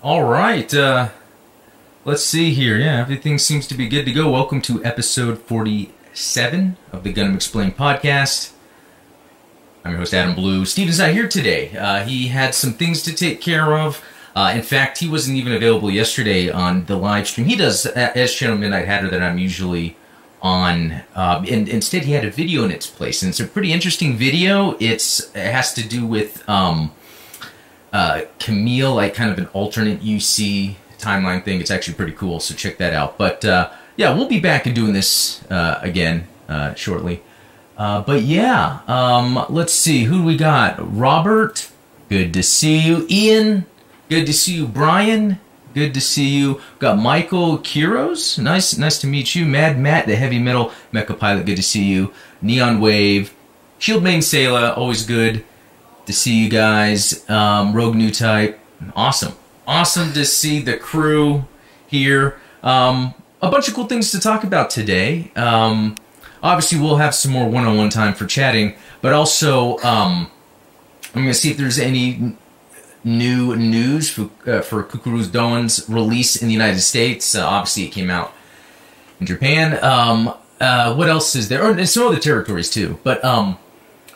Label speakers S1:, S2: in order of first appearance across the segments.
S1: All right. Uh, let's see here. Yeah, everything seems to be good to go. Welcome to episode 47 of the Gundam Explained podcast. I'm your host, Adam Blue. Steven's not here today. Uh, he had some things to take care of. Uh, in fact, he wasn't even available yesterday on the live stream. He does uh, as Channel Midnight Hatter that I'm usually on. Um, and instead, he had a video in its place, and it's a pretty interesting video. It's it has to do with um, uh, Kamille, like kind of an alternate UC timeline thing. It's actually pretty cool, so check that out. But uh, yeah, we'll be back and doing this uh, again uh, shortly. Uh, but yeah, um, let's see who we got. Robert, good to see you. Ian, good to see you. Brian, good to see you. We've got Michael Kiros, nice, nice to meet you. Mad Matt, the heavy metal mecha pilot, good to see you. Neon Wave, Shield Main Sailor, always good to see you guys. Um, Rogue New Type, awesome, awesome to see the crew here. Um, a bunch of cool things to talk about today. Um, obviously, we'll have some more one-on-one time for chatting, but also um, I'm going to see if there's any new news for, uh, for Cucuruz Doan's release in the United States. Uh, obviously, it came out in Japan. Um, uh, what else is there? Or and some other territories too. But um,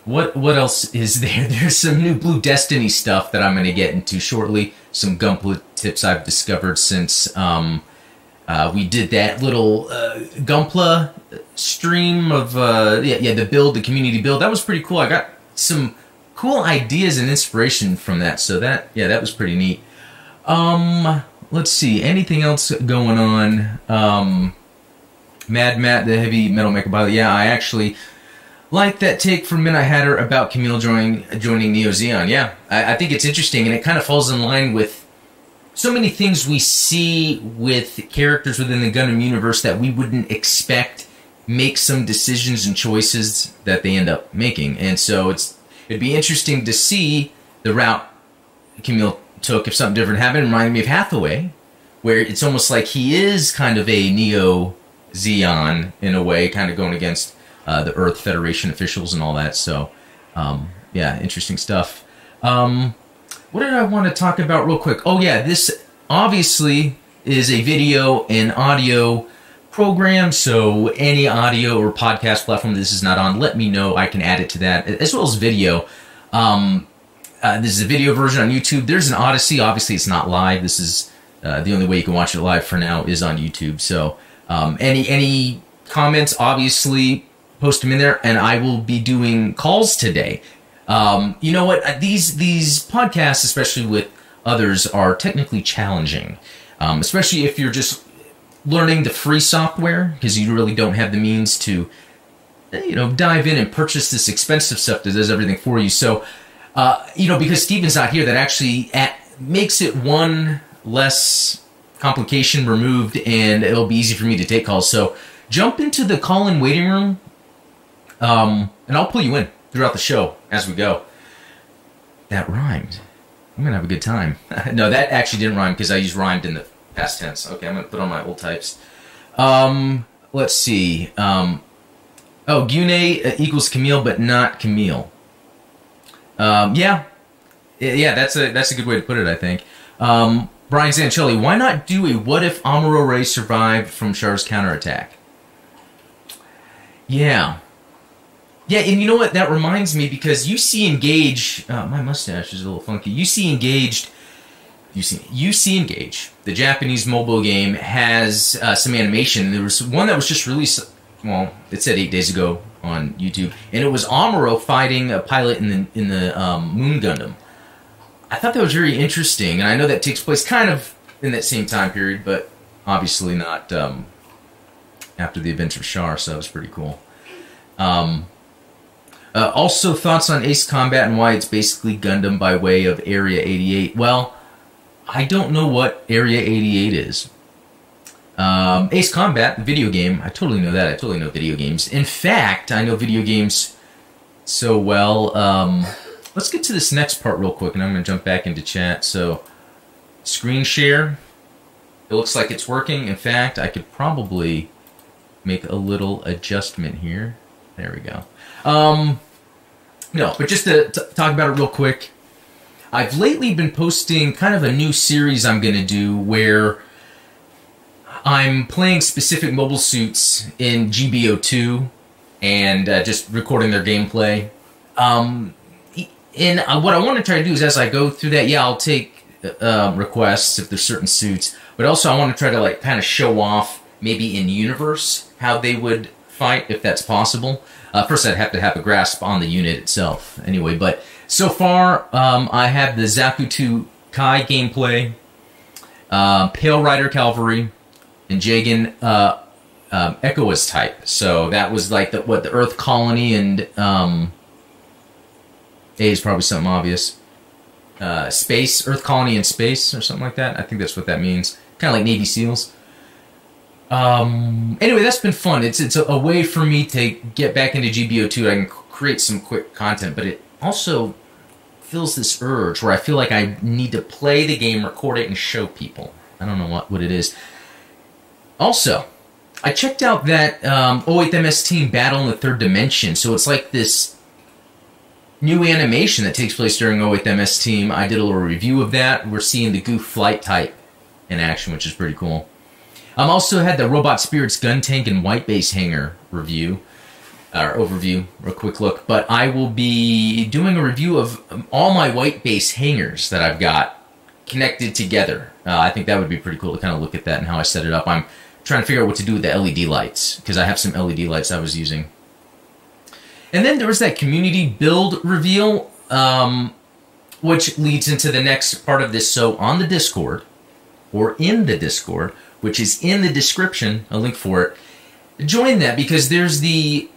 S1: what what else is there? There's some new Blue Destiny stuff that I'm going to get into shortly. Some Gunpla tips I've discovered since um, uh, we did that little uh, Gunpla stream of uh, yeah yeah the build the community build. That was pretty cool. I got some cool ideas and inspiration from that. So that yeah that was pretty neat. Um, let's see anything else going on. Um, Mad Matt the heavy metal mecha pilot. Yeah, I actually like that take from Midnight Hatter about Kamille joining joining Neo Zeon. Yeah, I, I think it's interesting, and it kind of falls in line with so many things we see with characters within the Gundam universe that we wouldn't expect make some decisions and choices that they end up making, and so it's it'd be interesting to see the route Kamille took if something different happened. It reminded me of Hathaway, where it's almost like he is kind of a Neo Zeon in a way, kind of going against uh, the Earth Federation officials and all that. So, um, yeah, interesting stuff. Um, what did I want to talk about real quick? Oh, yeah, this obviously is a video and audio program. So, any audio or podcast platform this is not on, let me know. I can add it to that as well as video. Um, uh, this is a video version on YouTube. There's an Odysee. Obviously, it's not live. This is uh, the only way you can watch it live for now is on YouTube. So, um, any any comments, obviously, post them in there, and I will be doing calls today. Um, you know what? These these podcasts, especially with others, are technically challenging, um, especially if you're just learning the free software because you really don't have the means to, you know, dive in and purchase this expensive stuff that does everything for you. So, uh, you know, because Steven's not here, that actually at, makes it one less complication removed, and it'll be easy for me to take calls. So, jump into the call-in waiting room um, and I'll pull you in throughout the show as we go. That rhymed. I'm gonna have a good time. no, that actually didn't rhyme because I used rhymed in the past tense. Okay, I'm gonna put on my old types. Um, let's see. Um, oh, Gune equals Kamille, but not Kamille. Um, yeah, yeah, that's a that's a good way to put it. I think. Um, Brian Sancelli, why not do a what if Amuro Ray survived from Char's counterattack? Yeah, yeah, and you know what? That reminds me because UC Engage. Uh, my mustache is a little funky. UC Engaged. UC UC Engage, the Japanese mobile game, has uh, some animation. There was one that was just released. Well, it said eight days ago on YouTube, and it was Amuro fighting a pilot in the in the um, Moon Gundam. I thought that was very interesting, and I know that takes place kind of in that same time period, but obviously not um, after the events of Char. So that was pretty cool. Um, uh, also, thoughts on Ace Combat and why it's basically Gundam by way of Area 88. Well, I don't know what Area 88 is. Um, Ace Combat, video game, I totally know that. I totally know video games. In fact, I know video games so well. Um, let's get to this next part real quick, and I'm going to jump back into chat. So, screen share. It looks like it's working. In fact, I could probably make a little adjustment here. There we go. Um, no, but just to t- talk about it real quick. I've lately been posting kind of a new series I'm going to do where I'm playing specific mobile suits in GBO2 and uh, just recording their gameplay. Um, and uh, what I want to try to do is as I go through that, yeah, I'll take uh, requests if there's certain suits, but also I want to try to like kind of show off maybe in universe how they would fight if that's possible. Uh, first, I'd have to have a grasp on the unit itself, anyway. But so far, um, I have the Zaku II Kai gameplay, uh, Pale Rider Cavalry, and Jegan uh, um, ECOAS type. So that was like the, what the Earth colony and um, A is probably something obvious. Uh, space, Earth colony and space, or something like that. I think that's what that means. Kind of like Navy SEALs. Um, anyway, that's been fun. It's it's a, a, way for me to get back into GBO2. I can create some quick content, but it also feels this urge where I feel like I need to play the game, record it, and show people. I don't know what, what it is. Also, I checked out that um, 08MS Team Battle in the Third Dimension. So it's like this new animation that takes place during 08MS Team. I did a little review of that. We're seeing the Gouf flight type in action, which is pretty cool. I'm also had the Robot Spirits Guntank and white base hangar review or overview, a quick look. But I will be doing a review of all my white base hangars that I've got connected together. Uh, I think that would be pretty cool to kind of look at that and how I set it up. I'm trying to figure out what to do with the LED lights because I have some LED lights I was using. And then there was that community build reveal, um, which leads into the next part of this. So on the Discord, or in the Discord, which is in the description, a link for it. Join that because there's the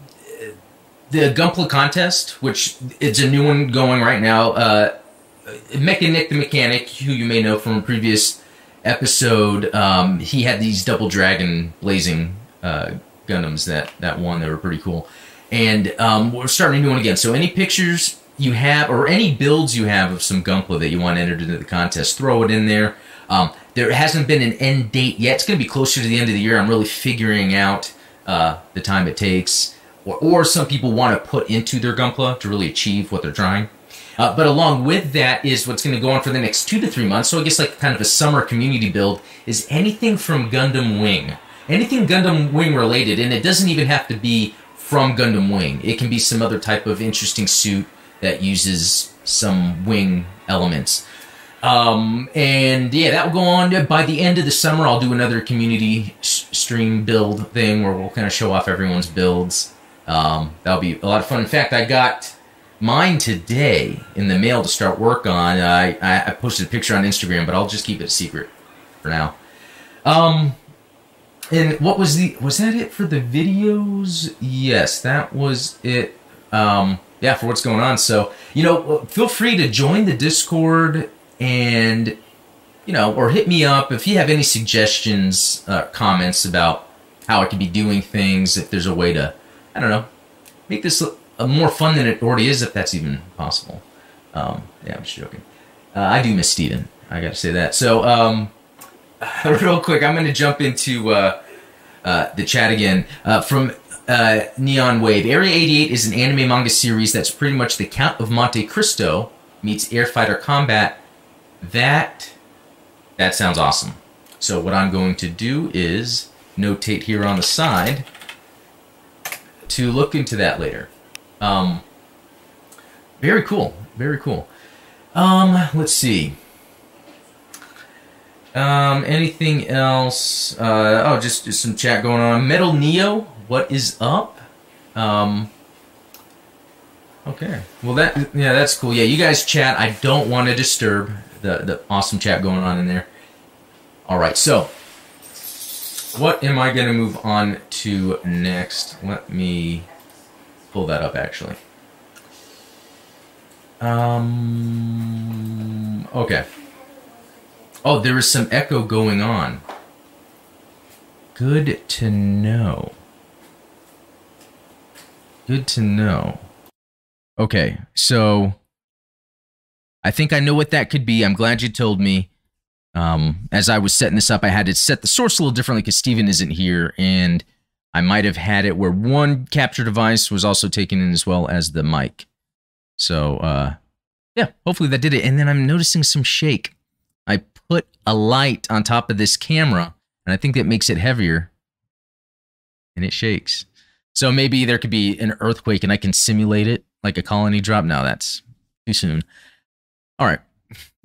S1: the Gunpla contest, which it's a new one going right now. Uh, Mechanic the Mechanic, who you may know from a previous episode, um, he had these double dragon blazing uh, Gundams that that won. They were pretty cool, and um, we're starting a new one again. So any pictures you have or any builds you have of some Gunpla that you want entered into the contest, throw it in there. Um, there hasn't been an end date yet. It's going to be closer to the end of the year. I'm really figuring out uh, the time it takes, or, or some people want to put into their Gunpla to really achieve what they're trying. Uh, but along with that is what's going to go on for the next two to three months. So I guess like kind of a summer community build is anything from Gundam Wing, anything Gundam Wing related, and it doesn't even have to be from Gundam Wing. It can be some other type of interesting suit that uses some wing elements. Um, and yeah, that will go on. By the end of the summer, I'll do another community stream build thing where we'll kind of show off everyone's builds. Um, that'll be a lot of fun. In fact, I got mine today in the mail to start work on. I, I, I posted a picture on Instagram, but I'll just keep it a secret for now. Um, and what was the was that it for the videos? Yes, that was it. Um, yeah, for what's going on. So you know, feel free to join the Discord and you know, or hit me up if you have any suggestions, uh, comments about how I could be doing things. If there's a way to, I don't know, make this a, more fun than it already is, if that's even possible. Um, yeah, I'm just joking. Uh, I do miss Steven. I got to say that. So, um, real quick, I'm going to jump into uh, uh, the chat again uh, from uh, Neon Wave. Area 88 is an anime manga series that's pretty much the Count of Monte Cristo meets Air Fighter Combat that that sounds awesome. So what I'm going to do is notate here on the side to look into that later. Um, very cool. Very cool. Um, let's see. Um, anything else? Uh, oh, just, just some chat going on. Metal Neo, what is up? Um, okay. Well, that yeah, that's cool. Yeah, you guys chat. I don't want to disturb the, the awesome chat going on in there. All right, so what am I going to move on to next? Let me pull that up actually. Um, okay. Oh, there is some echo going on. Good to know. Good to know. Okay, so I think I know what that could be. I'm glad you told me. Um, as I was setting this up, I had to set the source a little differently because Steven isn't here, and I might have had it where one capture device was also taken in as well as the mic. So uh, Yeah, hopefully that did it. And then I'm noticing some shake. I put a light on top of this camera, and I think that makes it heavier, and it shakes. So maybe there could be an earthquake, and I can simulate it like a colony drop. Now that's too soon. All right,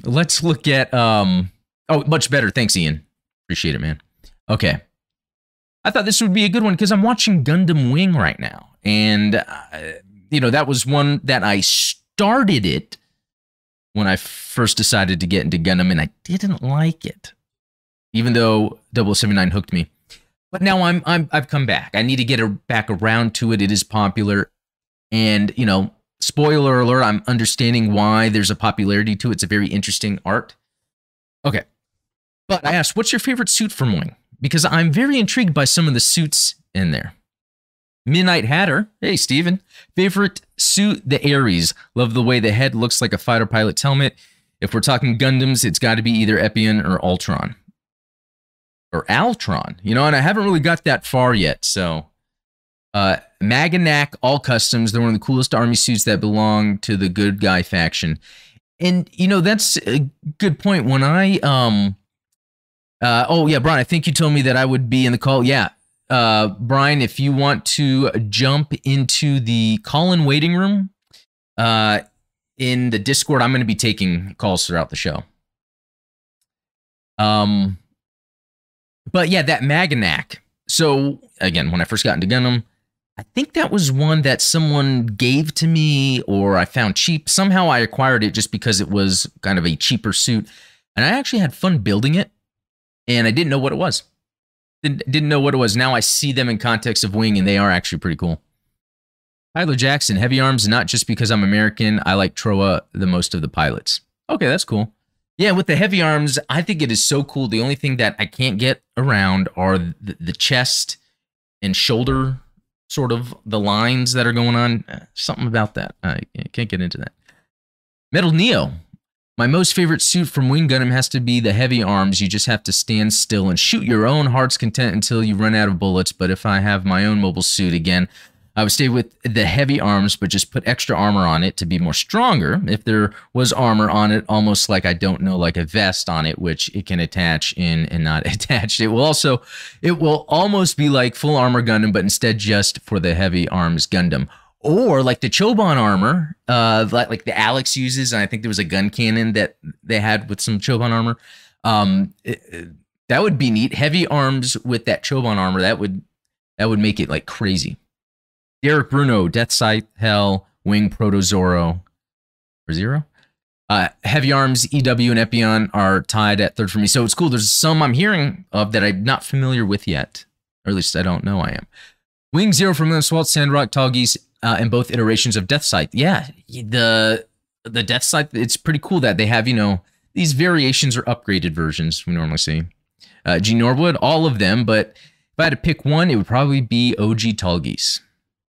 S1: let's look at. um Oh, much better. Thanks, Ian. Appreciate it, man. Okay. I thought this would be a good one because I'm watching Gundam Wing right now, and uh, you know that was one that I started it when I first decided to get into Gundam, and I didn't like it, even though 079 hooked me. But now I'm I'm I've come back. I need to get a, back around to it. It is popular, and you know, spoiler alert, I'm understanding why there's a popularity to it. It's a very interesting art. Okay, but I asked, what's your favorite suit from Wing? Because I'm very intrigued by some of the suits in there. Midnight Hatter. Hey, Steven. Favorite suit, the Aries. Love the way the head looks like a fighter pilot's helmet. If we're talking Gundams, it's got to be either Epyon or Ultron. Or Altron. You know, and I haven't really got that far yet, so. Uh, Maganac All Customs. They're one of the coolest army suits that belong to the good guy faction. And, you know, that's a good point. When I, um, uh, oh, yeah, Brian, I think you told me that I would be in the call. Yeah, uh, Brian, if you want to jump into the call in waiting room uh, in the Discord, I'm going to be taking calls throughout the show. Um, but yeah, that Maganac. So again, when I first got into Gundam, I think that was one that someone gave to me or I found cheap. Somehow I acquired it just because it was kind of a cheaper suit. And I actually had fun building it and I didn't know what it was. Didn't, didn't know what it was. Now I see them in context of Wing, and they are actually pretty cool. Tyler Jackson, heavy arms, not just because I'm American. I like Trowa the most of the pilots. Okay, that's cool. Yeah, with the heavy arms, I think it is so cool. The only thing that I can't get around are the, the chest and shoulder sort of the lines that are going on. Uh, something about that. I can't get into that. Metal Neo, my most favorite suit from Wing Gundam has to be the heavy arms. You just have to stand still and shoot your own heart's content until you run out of bullets. But if I have my own mobile suit again, I would stay with the heavy arms, but just put extra armor on it to be more stronger. If there was armor on it, almost like I don't know, like a vest on it, which it can attach in and not attached. It will also, it will almost be like full armor Gundam, but instead just for the heavy arms Gundam or like the Chobham armor, uh, like, like the Alex uses, and I think there was a gun cannon that they had with some Chobham armor. Um, it, that would be neat. Heavy arms with that Chobham armor, that would that would make it like crazy. Derek Bruno, Death Scythe, Hell, Wing, Proto Zoro, or Zero. Uh, heavy Arms, EW, and Epyon are tied at third for me. So it's cool. There's some I'm hearing of that I'm not familiar with yet, or at least I don't know I am. Wing Zero from Swalt, Sandrock, Tallgeese, uh, in both iterations of Death Scythe. Yeah, the the Death Scythe. It's pretty cool that they have you know these variations or upgraded versions we normally see. Uh, G Norwood, all of them, but if I had to pick one, it would probably be OG Tallgeese.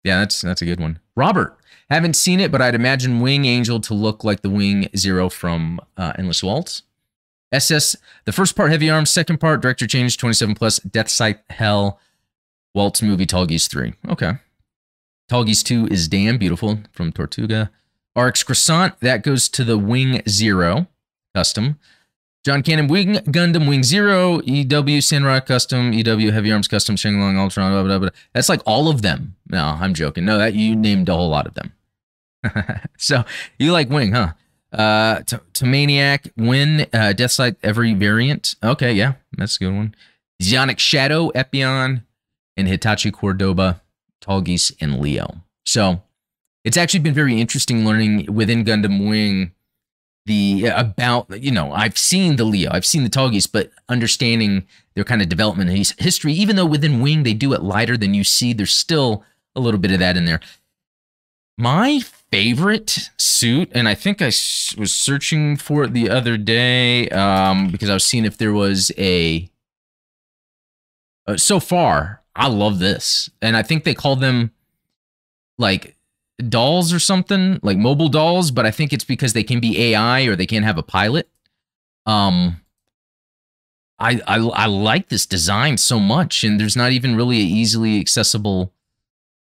S1: Yeah, that's that's a good one. Robert, haven't seen it, but I'd imagine Wing Angel to look like the Wing Zero from uh, Endless Waltz. SS, the first part Heavy Arms, second part Director Change 27 plus Death Scythe Hell, Waltz movie Tallgeese 3. Okay. Tallgeese 2 is damn beautiful from Tortuga. RX Croissant, that goes to the Wing Zero custom. John Cannon Wing Gundam Wing Zero, EW Sandrock Custom, EW Heavy Arms Custom, Shenlong Ultron, blah, blah, blah. That's like all of them. No, I'm joking. No, that you named a whole lot of them. so you like Wing, huh? Uh, to, to Maniac, Win, uh, Death Scythe, every variant. Okay, yeah, that's a good one. Zionic Shadow, Epyon, and Hitachi Cordoba. Tallgeese, and Leo. So it's actually been very interesting learning within Gundam Wing the about you know I've seen the Leo, I've seen the Tallgeese, but understanding their kind of development history, even though within Wing they do it lighter than you see, there's still a little bit of that in there. My favorite suit, and I think I was searching for it the other day um, because I was seeing if there was a. Uh, so far, I love this. And I think they call them like dolls or something, like mobile dolls, but I think it's because they can be AI or they can't have a pilot. Um I, I I like this design so much, and there's not even really an easily accessible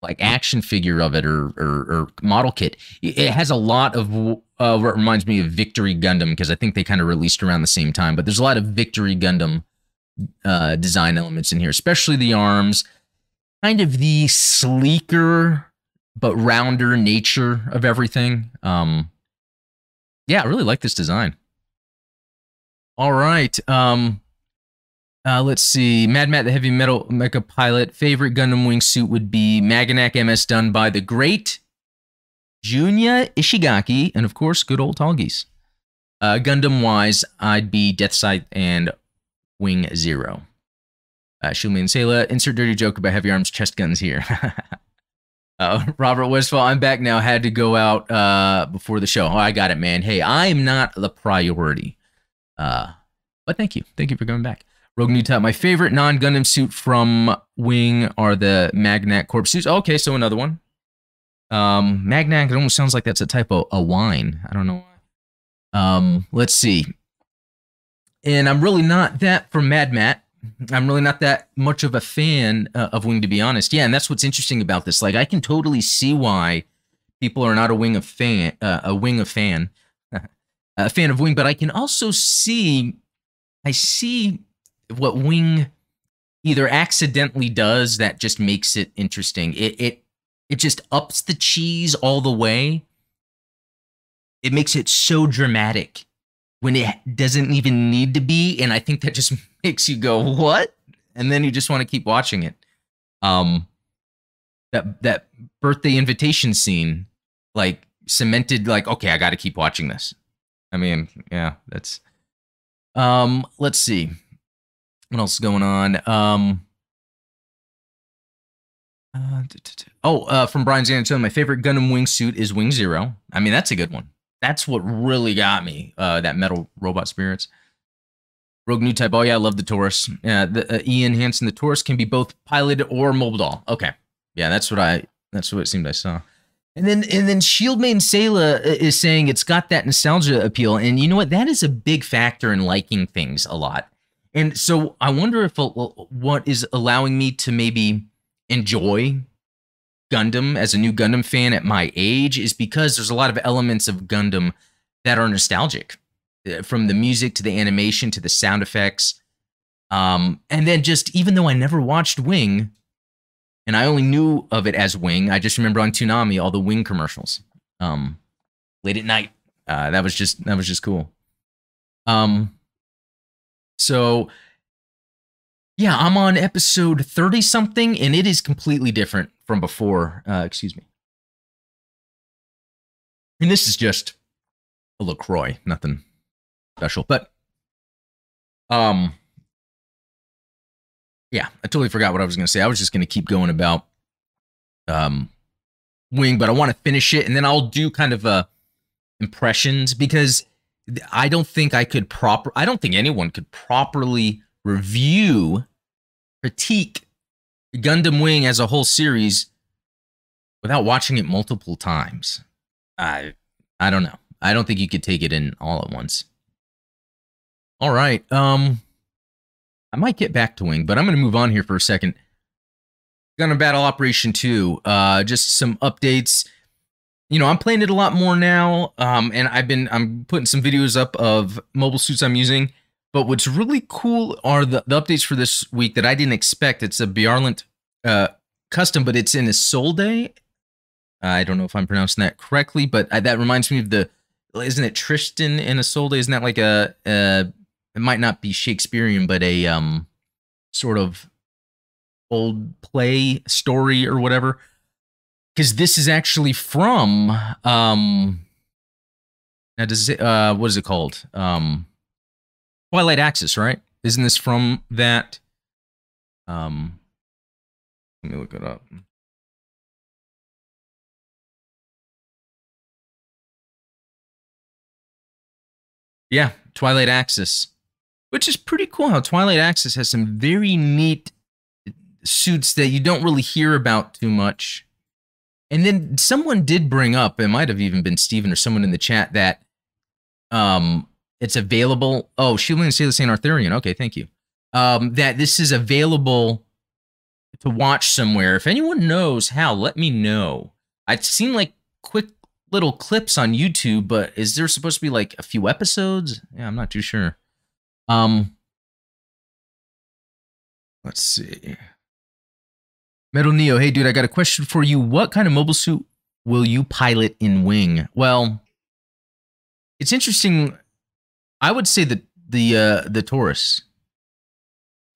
S1: like action figure of it or or, or model kit. It has a lot of uh, what reminds me of Victory Gundam because I think they kind of released around the same time. But there's a lot of Victory Gundam uh, design elements in here, especially the arms, kind of the sleeker but rounder nature of everything. Um, yeah, I really like this design. All right. Um, uh, let's see. Mad Matt, the heavy metal mecha pilot. Favorite Gundam wingsuit would be Maganac MS done by the great Junya Ishigaki, and of course, good old Tallgeese. Uh, Gundam wise, I'd be Death Scythe and Wing Zero. Uh, Shumi and Sayla, insert dirty joke about heavy arms chest guns here. uh, Robert Westfall, I'm back now. Had to go out uh, before the show. Oh, I got it, man. Hey, I'm not the priority. Uh, but thank you. Thank you for coming back. Rogue New Type. My favorite non Gundam suit from Wing are the Magnak Corp suits. Okay, so another one. Um, Magnak, it almost sounds like that's a type of a wine. I don't know why. Um, let's see. And I'm really not that from Mad Matt. I'm really not that much of a fan uh, of Wing, to be honest. Yeah, and that's what's interesting about this. Like, I can totally see why people are not a Wing of fan, uh, a Wing of fan, a fan of Wing. But I can also see, I see what Wing either accidentally does that just makes it interesting. It it it just ups the cheese all the way. It makes it so dramatic when it doesn't even need to be, and I think that just makes you go, "What?" and then you just want to keep watching it. Um, that that birthday invitation scene, like cemented, like okay, I got to keep watching this. I mean, yeah, that's. Um, let's see. What else is going on? Um, uh, oh, uh, from Brian Zanatone, my favorite Gundam wingsuit is Wing Zero. I mean, that's a good one. That's what really got me. Uh, that metal robot spirits. Rogue New Type. Oh yeah, I love the Taurus. Yeah, the uh, Ian Hansen, the Taurus can be both piloted or mobile doll. Okay, yeah, that's what I. That's what it seemed I saw. And then and then Shieldmane Sayla uh, is saying it's got that nostalgia appeal, and you know what? That is a big factor in liking things a lot. And so I wonder if what is allowing me to maybe enjoy Gundam as a new Gundam fan at my age is because there's a lot of elements of Gundam that are nostalgic, uh, from the music to the animation to the sound effects. Um, and then just even though I never watched Wing, and I only knew of it as Wing, I just remember on Toonami all the Wing commercials, um, late at night. Uh, that was just that was just cool. Um, so, yeah, I'm on episode 30 something, and it is completely different from before. Uh, excuse me. And this is just a LaCroix, nothing special. But, um, yeah, I totally forgot what I was to say. I was just to keep going about um, Wing, but I want to finish it, and then I'll do kind of uh, impressions because I don't think I could proper I don't think anyone could properly review critique Gundam Wing as a whole series without watching it multiple times. I I don't know. I don't think you could take it in all at once. All right. Um I might get back to Wing, but I'm going to move on here for a second. Gundam Battle Operation 2. Uh just some updates you know, I'm playing it a lot more now. Um, and I've been I'm putting some videos up of mobile suits I'm using. But what's really cool are the, the updates for this week that I didn't expect. It's a Byarlant uh, custom, but it's in Isolde. I don't know if I'm pronouncing that correctly, but I, that reminds me of the isn't it Tristan in and Isolde? Isn't that like a, a it might not be Shakespearean, but a um sort of old play story or whatever because this is actually from um now does it uh what is it called um twilight axis right? Isn't this from that um let me look it up. Yeah twilight axis which is pretty cool how twilight axis has some very neat suits that you don't really hear about too much. And then someone did bring up, it might have even been Steven or someone in the chat, that um it's available. Oh, Shielding and Sailor Saint Arthurian. Okay, thank you. Um, that this is available to watch somewhere. If anyone knows how, let me know. I've seen like quick little clips on YouTube, but is there supposed to be like a few episodes? Yeah, I'm not too sure. Um, let's see. Metal Neo, hey dude, I got a question for you. What kind of mobile suit will you pilot in Wing? Well, it's interesting. I would say that the uh the Taurus.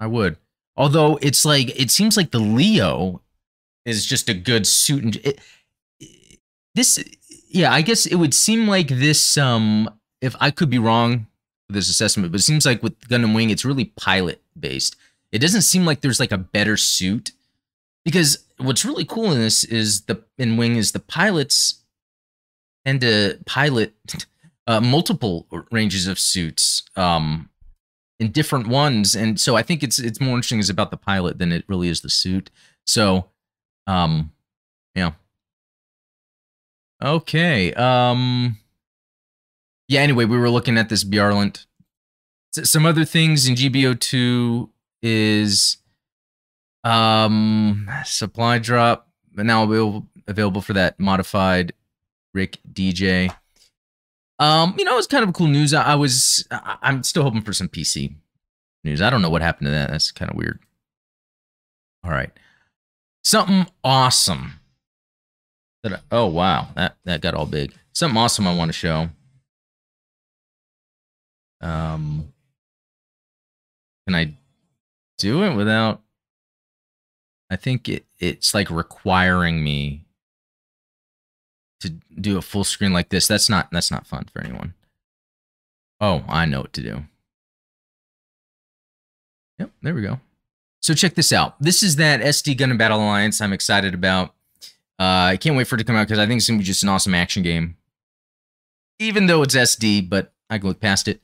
S1: I would. Although it's like it seems like the Leo is just a good suit and it, this yeah, I guess it would seem like this um if I could be wrong with this assessment, but it seems like with Gundam Wing it's really pilot based. It doesn't seem like there's like a better suit because what's really cool in this is the in Wing is the pilots tend to pilot uh, multiple ranges of suits um, in different ones, and so I think it's it's more interesting is about the pilot than it really is the suit. So, um, yeah. Okay. Um. Yeah. Anyway, we were looking at this Byarlant. Some other things in GBO2 is um supply drop but now available available for that modified Rick DJ. Um, you know, it's kind of cool news. I, was, I, I'm still hoping for some PC news. I don't know what happened to that. That's kind of weird. All right, something awesome. That I, oh wow, that that got all big. Something awesome I want to show. Um, can I do it without? I think it it's like requiring me to do a full screen like this. That's not that's not fun for anyone. Oh, I know what to do. Yep, there we go. So check this out. This is that SD Gundam Battle Alliance I'm excited about. Uh, I can't wait for it to come out because I think it's gonna be just an awesome action game. Even though it's SD, but I can look past it.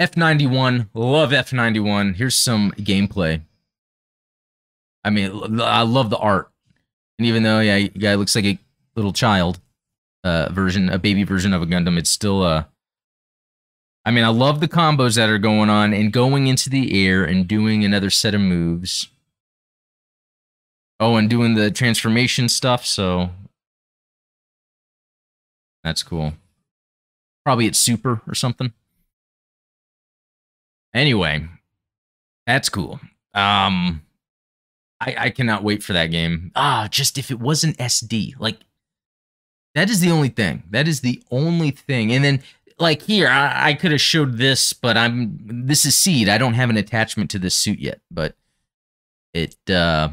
S1: F91, love F91. Here's some gameplay. I mean, I love the art. And even though, yeah, guy looks like a little child uh, version, a baby version of a Gundam. It's still uh I mean, I love the combos that are going on and going into the air and doing another set of moves. Oh, and doing the transformation stuff, so that's cool. Probably it's super or something. Anyway, that's cool. Um I, I cannot wait for that game. Ah, just if it wasn't SD. Like that is the only thing. That is the only thing. And then like here, I, I could have showed this, but I'm this is seed. I don't have an attachment to this suit yet, but it uh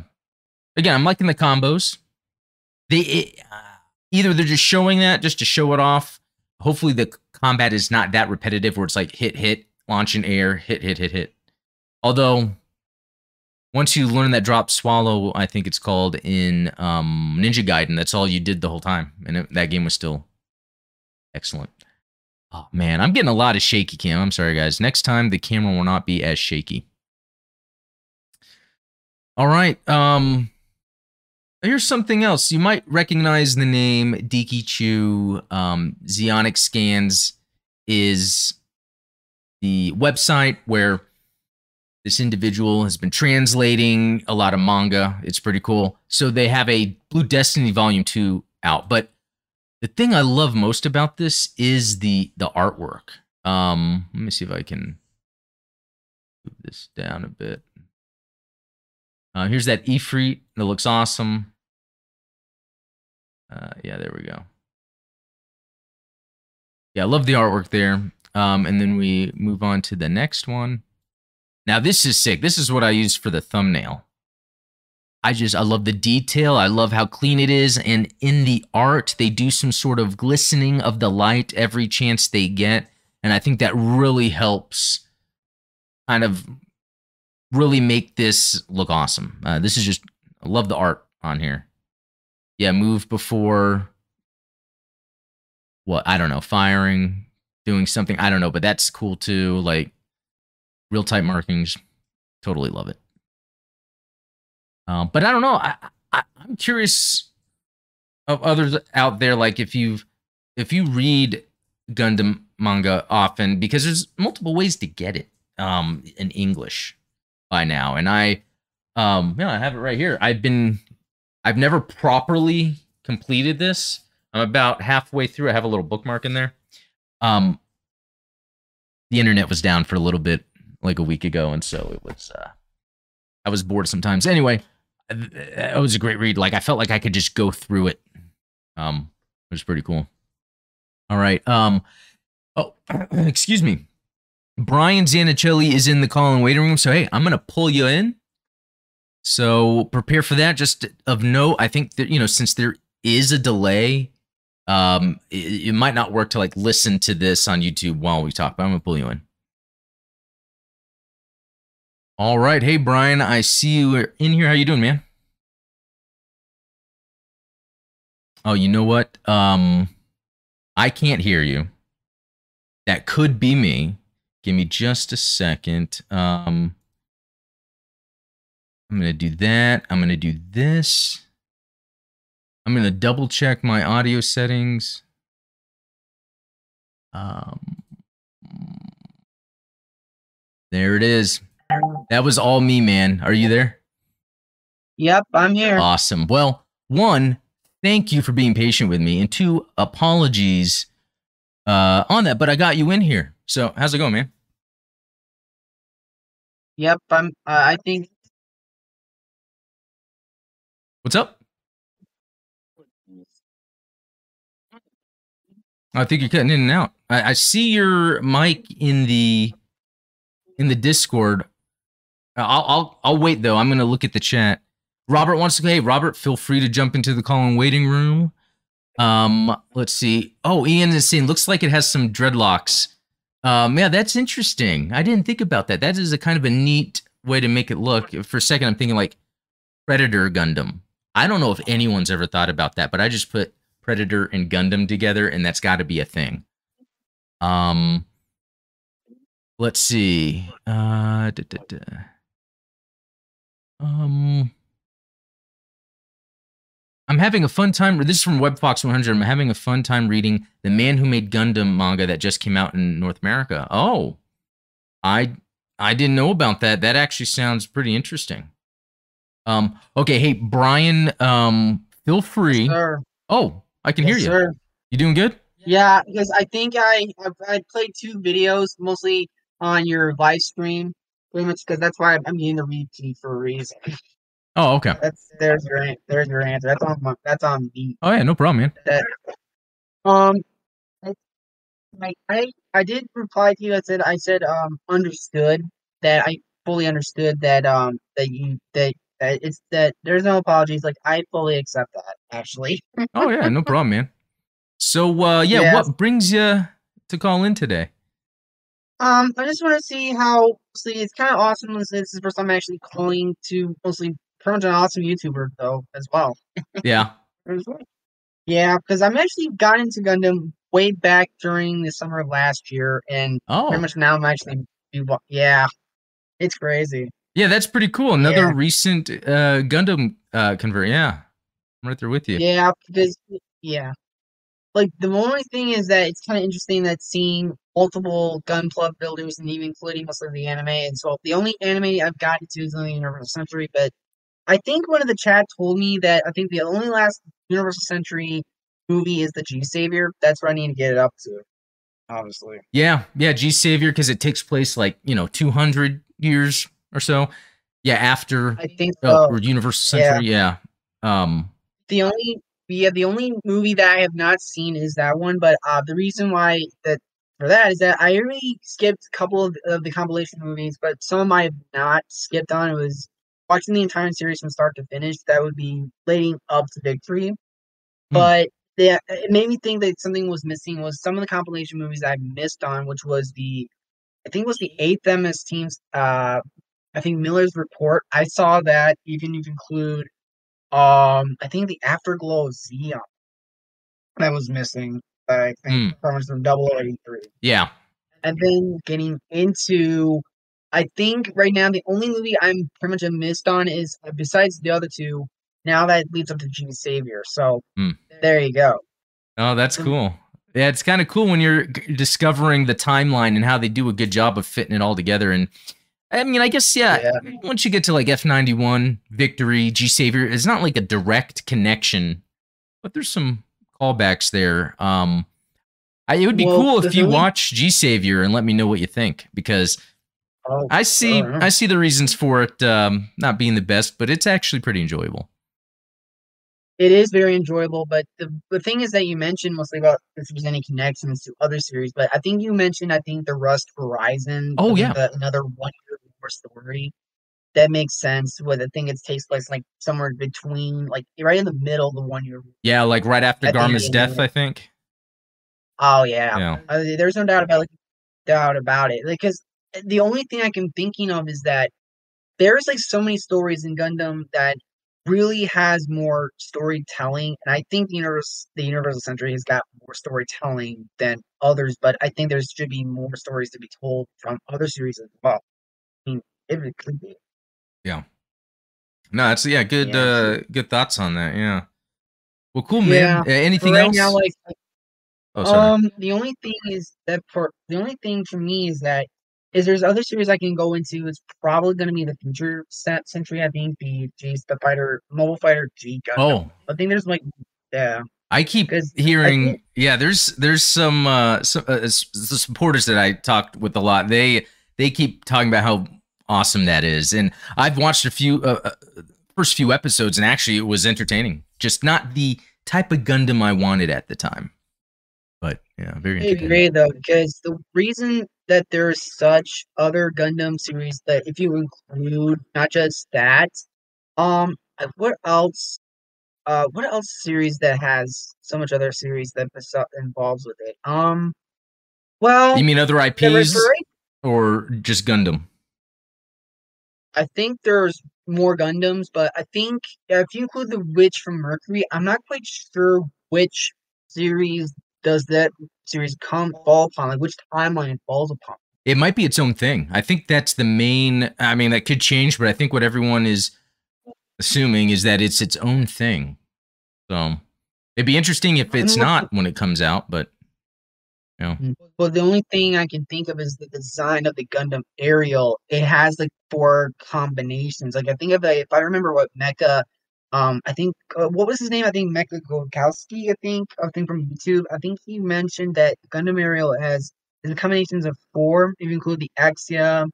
S1: again, I'm liking the combos. They it, uh, either they're just showing that just to show it off. Hopefully the combat is not that repetitive where it's like hit hit launch in air, hit hit hit hit. Although once you learn that drop swallow, I think it's called in um, Ninja Gaiden. That's all you did the whole time, and it, that game was still excellent. Oh man, I'm getting a lot of shaky cam. I'm sorry, guys. Next time the camera will not be as shaky. All right. Um, here's something else. You might recognize the name Dikichu. Um, Zeonic Scans is the website where this individual has been translating a lot of manga. It's pretty cool. So they have a Blue Destiny Volume 2 out. But the thing I love most about this is the the artwork. Um, let me see if I can move this down a bit. Uh, here's that Ifrit that looks awesome. Uh, yeah, there we go. Yeah, I love the artwork there. Um, and then we move on to the next one. Now this is sick. This is what I use for the thumbnail. I just I love the detail. I love how clean it is and in the art they do some sort of glistening of the light every chance they get and I think that really helps kind of really make this look awesome. Uh, this is just I love the art on here. Yeah, move before what I don't know, firing, doing something. I don't know, but that's cool too. Like real type markings. Totally love it. Uh, but I don't know. I, I I'm curious of others out there. Like if you've if you read Gundam manga often, because there's multiple ways to get it um, in English by now, and I Um, yeah, I have it right here. I've been, I've never properly completed this. I'm about halfway through. I have a little bookmark in there. Um, the internet was down for a little bit, like a week ago, and so it was. Uh, I was bored sometimes. Anyway, it was a great read. Like I felt like I could just go through it. Um, it was pretty cool. All right. Um, oh, excuse me. Brian Zanichelli is in the call and waiting room. So hey, I'm gonna pull you in. So prepare for that. Just of note, I think that you know since there is a delay, um, it, it might not work to like listen to this on YouTube while we talk. But I'm gonna pull you in. All right. Hey, Brian, I see you in here. How you doing, man? Oh, you know what? Um, I can't hear you. That could be me. Give me just a second. Um, I'm going to do that. I'm going to do this. I'm going to double check my audio settings. Um, there it is. That was all me, man. Are you there?
S2: Yep, I'm here.
S1: Awesome. Well, one, thank you for being patient with me, and two, apologies uh, on that, but I got you in here. So, how's it going, man?
S2: Yep, I'm. Uh, I think.
S1: What's up? I think you're cutting in and out. I, I see your mic in the in the Discord. I'll I'll I'll wait though. I'm gonna look at the chat. Robert wants to. Hey, Robert, feel free to jump into the call and waiting room. Um, let's see. Oh, Ian is saying looks like it has some dreadlocks. Um, yeah, that's interesting. I didn't think about that. That is a kind of a neat way to make it look. For a second, I'm thinking like Predator Gundam. I don't know if anyone's ever thought about that, but I just put Predator and Gundam together, and that's got to be a thing. Um, let's see. Uh, da, da, da. Um, I'm having a fun time. This is from WebFox 100. I'm having a fun time reading the Man Who Made Gundam manga that just came out in North America. Oh, I I didn't know about that. That actually sounds pretty interesting. Um. Okay. Hey, Brian. Um. Feel free.
S2: Sir.
S1: Oh, I can
S2: Yes,
S1: hear you.
S2: sir.
S1: You doing good?
S2: Yeah, because I think I, I played two videos mostly on your live stream, pretty much because that's why I'm, I'm getting the repeat for a reason.
S1: Oh, okay.
S2: That's there's your an- there's your answer. That's on my, that's on me.
S1: Oh yeah, no problem, man.
S2: That um, I, I I did reply to you. I said I said um understood that I fully understood that um that you that that it's that there's no apologies. Like I fully accept that actually.
S1: Oh yeah, no problem, man. So uh, yeah,
S2: Yeah.
S1: what brings you to call in today?
S2: Um, I just want to see how. See, it's kind of awesome. This this is the first time I'm actually calling to mostly pretty much an awesome YouTuber though as well.
S1: Yeah.
S2: Yeah, because I'm actually got into Gundam way back during the summer of last year, and
S1: Oh.
S2: pretty much now I'm actually yeah, it's crazy.
S1: Yeah, that's pretty cool. Another
S2: Yeah.
S1: recent uh, Gundam uh, convert. Yeah, I'm right there with you.
S2: Yeah, because yeah, like the only thing is that it's kind of interesting that seeing multiple Gunpla builders and even including most of the anime. And so the only anime I've gotten to is the Universal Century, but I think one of the chat told me that I think the only last Universal Century movie is the G Savior. That's where I need to get it up to. Obviously.
S1: Yeah, yeah, G Savior because it takes place like you know 200 years or so. Yeah, after
S2: I think so.
S1: Universal
S2: yeah.
S1: Century. Yeah. Um.
S2: the only yeah the only movie that I have not seen is that one. But uh, the reason why that for that is that I already skipped a couple of, of the compilation movies, but some of my have not skipped on. It was watching the entire series from start to finish. That would be leading up to Victory, but. Yeah, it made me think that something was missing. Was some of the compilation movies I missed on, which was the, I think it was the eighth MS Teams. Uh, I think Miller's Report. I saw that. Even if you include um, I think the Afterglow of Zeon that was missing. I think from from Eighty Three,
S1: Yeah.
S2: and then getting into, I think right now the only movie I'm pretty much missed on is uh, besides the other two. Now that leads up to G Savior. So
S1: Hmm.
S2: there you go.
S1: Oh, that's cool. Yeah, it's kind of cool when you're discovering the timeline and how they do a good job of fitting it all together. And I mean, I guess yeah,
S2: Yeah.
S1: Once you get to like F ninety one, Victory, G Savior, it's not like a direct connection, but there's some callbacks there. Um, I, it would be
S2: Well,
S1: cool if you
S2: only-
S1: watch G Savior and let me know what you think because
S2: Oh,
S1: I see
S2: sure.
S1: I see the reasons for it um, not being the best, but it's actually pretty enjoyable.
S2: It is very enjoyable, but the the thing is that you mentioned mostly about if there's any connections to other series, but I think you mentioned I think the Rust Horizon.
S1: Oh, yeah.
S2: the- another one year more story. That makes sense. With I thing it takes place like somewhere between, like right in the middle of the one year.
S1: Yeah, like right after Garma's death. I think.
S2: Oh yeah,
S1: Yeah.
S2: Uh, there's no doubt about like, doubt about it. Because the only thing I can thinking of is that there's like so many stories in Gundam that really has more storytelling, and I think the universe, the Universal Century has got more storytelling than others. But I think there should be more stories to be told from other series as well. I mean, if it could be. Yeah.
S1: No, it's yeah, good
S2: Yeah,
S1: uh good thoughts on that. Yeah. Well, cool, man.
S2: Yeah,
S1: anything
S2: right
S1: else?
S2: now, like
S1: oh, sorry.
S2: Um, the only thing is that for the only thing for me is that is there's other series I can go into. It's probably going to be the future set century. I think the G the fighter mobile fighter G Gundam.
S1: oh,
S2: I think there's like yeah.
S1: I keep
S2: 'Cause I
S1: hearing,
S2: think-
S1: yeah. There's there's some uh, some uh, the supporters that I talked with a lot. They they keep talking about how awesome that is, and I've watched a few uh, uh, first few episodes, and actually it was entertaining. Just not the type of Gundam I wanted at the time, but yeah, very
S2: I agree though because the reason that there's such other Gundam series that if you include not just that, um, what else? Uh, what else series that has so much other series that involves with it? Um, well,
S1: You mean other IPs or just Gundam?
S2: I think there's more Gundams, but I think if you include the Witch from Mercury, I'm not quite sure which series does that series come fall upon, like which timeline it falls upon.
S1: It might be its own thing. I think that's the main. I mean, that could change, but I think what everyone is assuming is that it's its own thing. So it'd be interesting if it's not when it comes out, but yeah. Mm.
S2: Well, the only thing I can think of is the design of the Gundam Aerial. It has like four combinations. Like I think of if I remember what Mecha, um, I think uh, what was his name? I think Mecha Golkowski. I think I think from YouTube. I think he mentioned that Gundam Aerial has the combinations of four. If you include the Exia,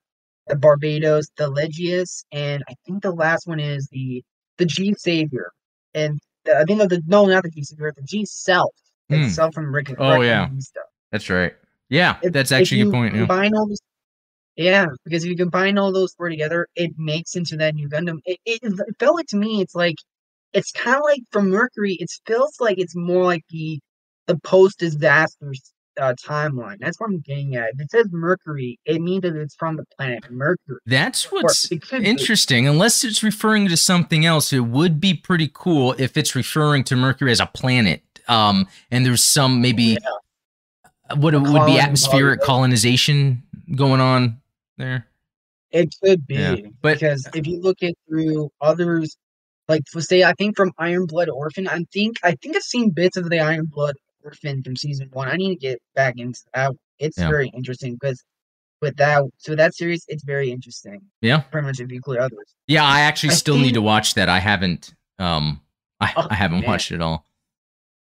S2: the Barbados, the Legilis, and I think the last one is the the G Savior. And the, I think of the no, not the G Savior, the G Self.
S1: Hmm.
S2: Itself from Rick.
S1: and Oh,
S2: Rick
S1: yeah.
S2: and stuff.
S1: that's right. Yeah, that's actually a good point. Yeah.
S2: All yeah, because if you combine all those four together, it makes into that new Gundam. It, it, it felt like to me, it's like it's kind of like from Mercury. It feels like it's more like the the post disaster uh, timeline. That's what I'm getting at. If it says Mercury, it means that it's from the planet Mercury.
S1: That's what's
S2: could be.
S1: interesting. Unless it's referring to something else, it would be pretty cool if it's referring to Mercury as a planet. Um, and there's some maybe what it would be atmospheric colonization going on there.
S2: It could be
S1: Yeah, but-
S2: because if you look at through others, like for say, I think from Iron Blood Orphan, I think I think I've seen bits of the Iron Blood Orphan from season one. I need to get back into that. It's
S1: Yeah.
S2: very interesting because with that, so that series, it's very interesting.
S1: Yeah.
S2: Pretty much if you clear others.
S1: Yeah, I actually
S2: I
S1: still need to watch that. I haven't um I,
S2: Oh,
S1: I haven't
S2: man.
S1: watched it all.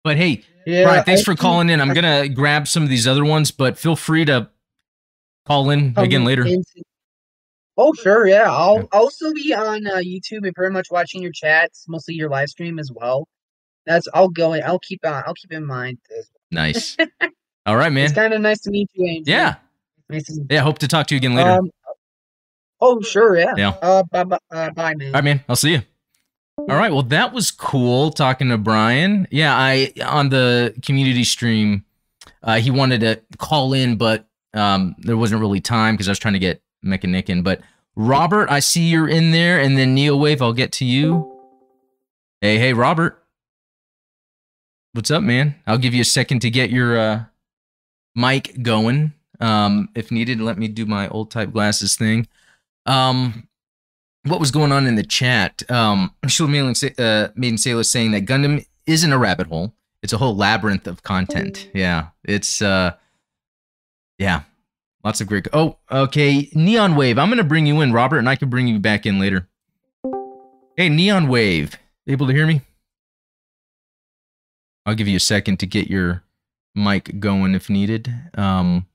S1: But hey,
S2: Yeah.
S1: Brian, thanks
S2: I
S1: for
S2: think
S1: calling in. I'm gonna grab some of these other ones, but feel free to call in again later.
S2: into- Oh sure, yeah. I'll
S1: Yeah.
S2: Also be on uh, YouTube and pretty much watching your chats, mostly your live stream as well. That's I'll go in. I'll keep on. I'll keep in mind this.
S1: Nice. All right, man.
S2: It's kind of nice to meet you, Angel.
S1: Yeah.
S2: Nice
S1: Yeah, hope to talk to you again later.
S2: Um, oh, sure, yeah.
S1: Yeah.
S2: Uh, bye, bye, uh, bye, man.
S1: All right, man. I'll see you. All right. Well, that was cool talking to Brian. Yeah, I on the community stream, uh, he wanted to call in, but um, there wasn't really time because I was trying to get Mechanic in. But Robert, I see you're in there, and then Neo Wave, I'll get to you. Hey, hey, Robert. What's up, man? I'll give you a second to get your uh, mic going. Um, if needed, let me do my old type glasses thing. Um, what was going on in the chat? Um, Shield Maiden, uh, Maiden Sailor saying that Gundam isn't a rabbit hole; it's a whole labyrinth of content. Yeah, it's uh, yeah, Lots of great. Oh, okay. Neon Wave. I'm gonna bring you in, Robert, and I can bring you back in later. Hey, Neon Wave. Able to hear me? I'll give you a second to get your mic going if needed. Um,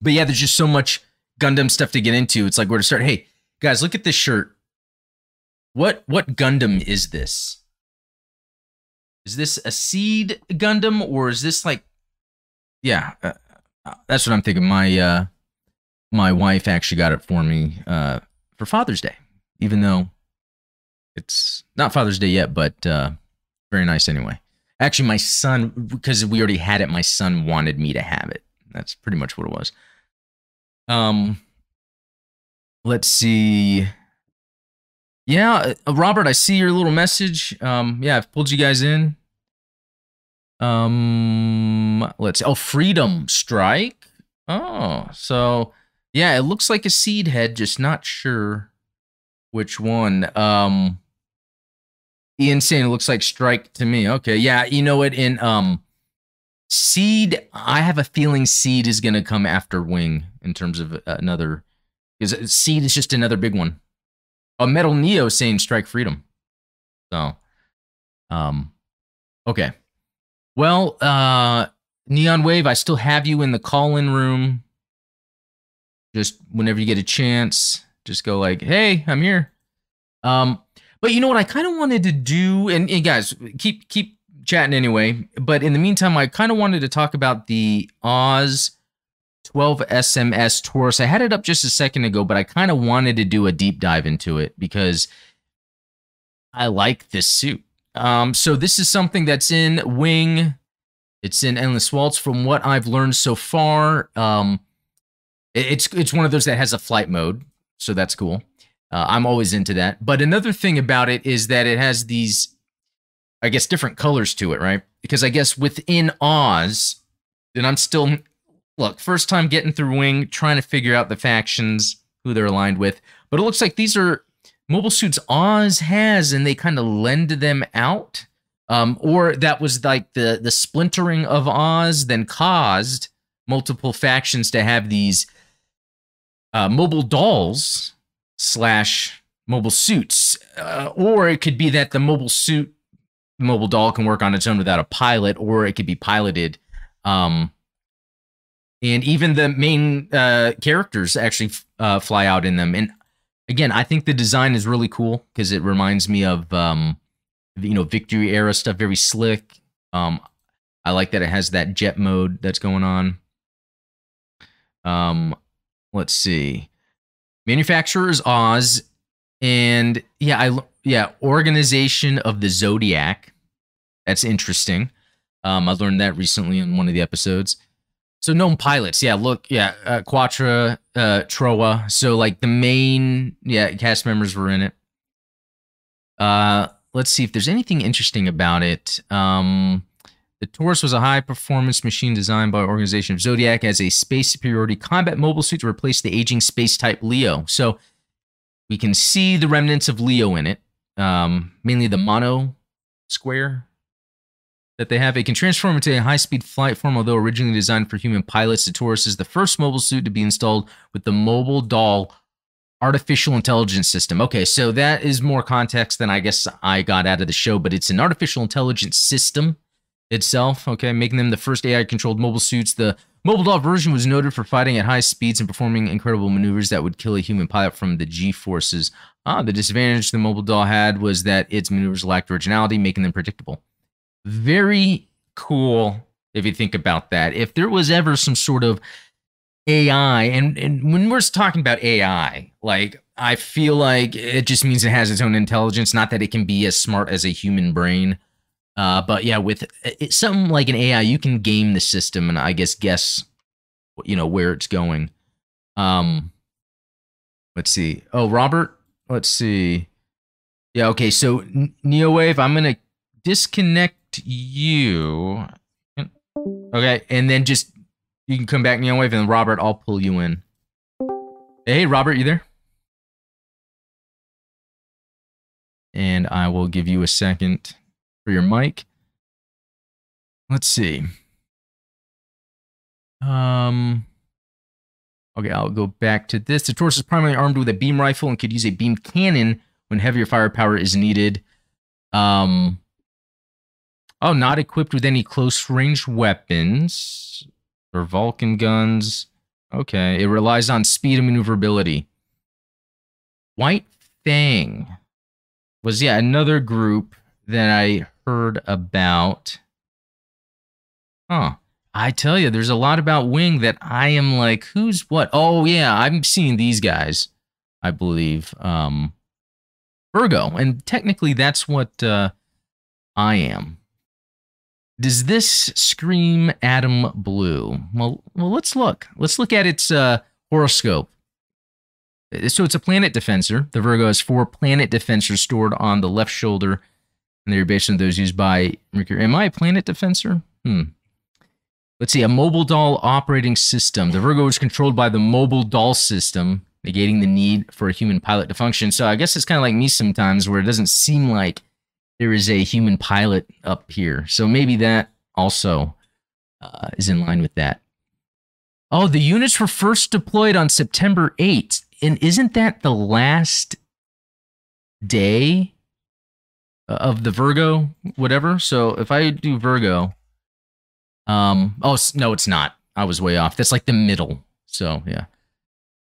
S1: but yeah, there's just so much Gundam stuff to get into. It's like where to start. Hey, guys, look at this shirt. What what Gundam is this? Is this a seed Gundam or is this like yeah, uh, that's what I'm thinking. My uh my wife actually got it for me uh for Father's Day, even though it's not Father's Day yet, but uh very nice anyway. Actually, my son because we already had it, my son wanted me to have it. That's pretty much what it was. Um let's see. Yeah, uh, Robert, I see your little message. Um, yeah, I've pulled you guys in. Um, let's see. Oh, Freedom Strike. Oh, so yeah, it looks like a seed head, just not sure which one. Um, Ian saying it looks like Strike to me. Okay, yeah, you know what? In um, Seed, I have a feeling Seed is gonna come after Wing in terms of another. Because Seed is just another big one a Metal Neo saying strike freedom. So, um, okay. Well, uh, Neon Wave, I still have you in the call in room. Just whenever you get a chance, just go like, hey, I'm here. Um, but you know what I kind of wanted to do, and, and guys, keep keep chatting anyway. But in the meantime, I kind of wanted to talk about the Oz 12 SMS Taurus. I had it up just a second ago, but I kind of wanted to do a deep dive into it because I like this suit. Um, so this is something that's in Wing. It's in Endless Waltz. From what I've learned so far, um, it's it's one of those that has a flight mode, so that's cool. Uh, I'm always into that. But another thing about it is that it has these, I guess, different colors to it, right? Because I guess within Oz, and I'm still look, first time getting through Wing, trying to figure out the factions, who they're aligned with. But it looks like these are mobile suits Oz has, and they kind of lend them out. Um, or that was like the the splintering of Oz then caused multiple factions to have these uh, mobile dolls slash mobile suits, uh, or it could be that the mobile suit mobile doll can work on its own without a pilot, or it could be piloted. Um, and even the main uh, characters actually uh, fly out in them. And again, I think the design is really cool because it reminds me of um, you know Victory era stuff, very slick. Um, I like that it has that jet mode that's going on. Um, let's see, manufacturers Oz, and yeah, I yeah organization of the Zodiac. That's interesting. Um, I learned that recently in one of the episodes. So known pilots, yeah. Look, yeah, uh, Quatre, uh, Trowa. So like the main, yeah, cast members were in it. Uh, let's see if there's anything interesting about it. Um, the Taurus was a high performance machine designed by organization of Zodiac as a space superiority combat mobile suit to replace the aging space type Leo. So we can see the remnants of Leo in it, um, mainly the mono square that they have. It can transform into a high speed flight form, although originally designed for human pilots. The Taurus is the first mobile suit to be installed with the Mobile Doll artificial intelligence system. Okay, so that is more context than I guess I got out of the show, but it's an artificial intelligence system itself, okay, making them the first AI controlled mobile suits. The Mobile Doll version was noted for fighting at high speeds and performing incredible maneuvers that would kill a human pilot from the G forces. Ah, the disadvantage the Mobile Doll had was that its maneuvers lacked originality, making them predictable very cool if you think about that. If there was ever some sort of AI, and, and when we're talking about AI, like I feel like it just means it has its own intelligence, not that it can be as smart as a human brain. Uh, but yeah, with it, something like an AI, you can game the system and I guess guess, you know, where it's going. Um, let's see. Oh, Robert, let's see. Yeah, okay. So NeoWave, I'm gonna disconnect you. Okay, and then just you can come back Neon Wave and Robert, I'll pull you in. Hey, Robert, you there? And I will give you a second for your mic. Let's see. Um Okay, I'll go back to this. The Taurus is primarily armed with a beam rifle and could use a beam cannon when heavier firepower is needed. Um, oh, not equipped with any close range weapons or Vulcan guns. Okay, it relies on speed and maneuverability. White Fang was yeah another group that I heard about. Huh. I tell you, there's a lot about Wing that I am like, who's what? Oh yeah, I'm seeing these guys. I believe um, Virgo, and technically that's what uh, I am. Does this scream Adam Blue? Well, well, let's look. Let's look at its uh, horoscope. So it's a planet defensor. The Virgo has four planet defensors stored on the left shoulder, and they're based on those used by Mercury. Am I a planet defensor? Hmm. Let's see, a mobile doll operating system. The Virgo is controlled by the mobile doll system, negating the need for a human pilot to function. So I guess it's kind of like me sometimes where it doesn't seem like there is a human pilot up here. So maybe that also uh, is in line with that. Oh, the units were first deployed on September 8th. And isn't that the last day of the Virgo, whatever? So if I do Virgo, um, oh no, it's not. I was way off. That's like the middle. So yeah.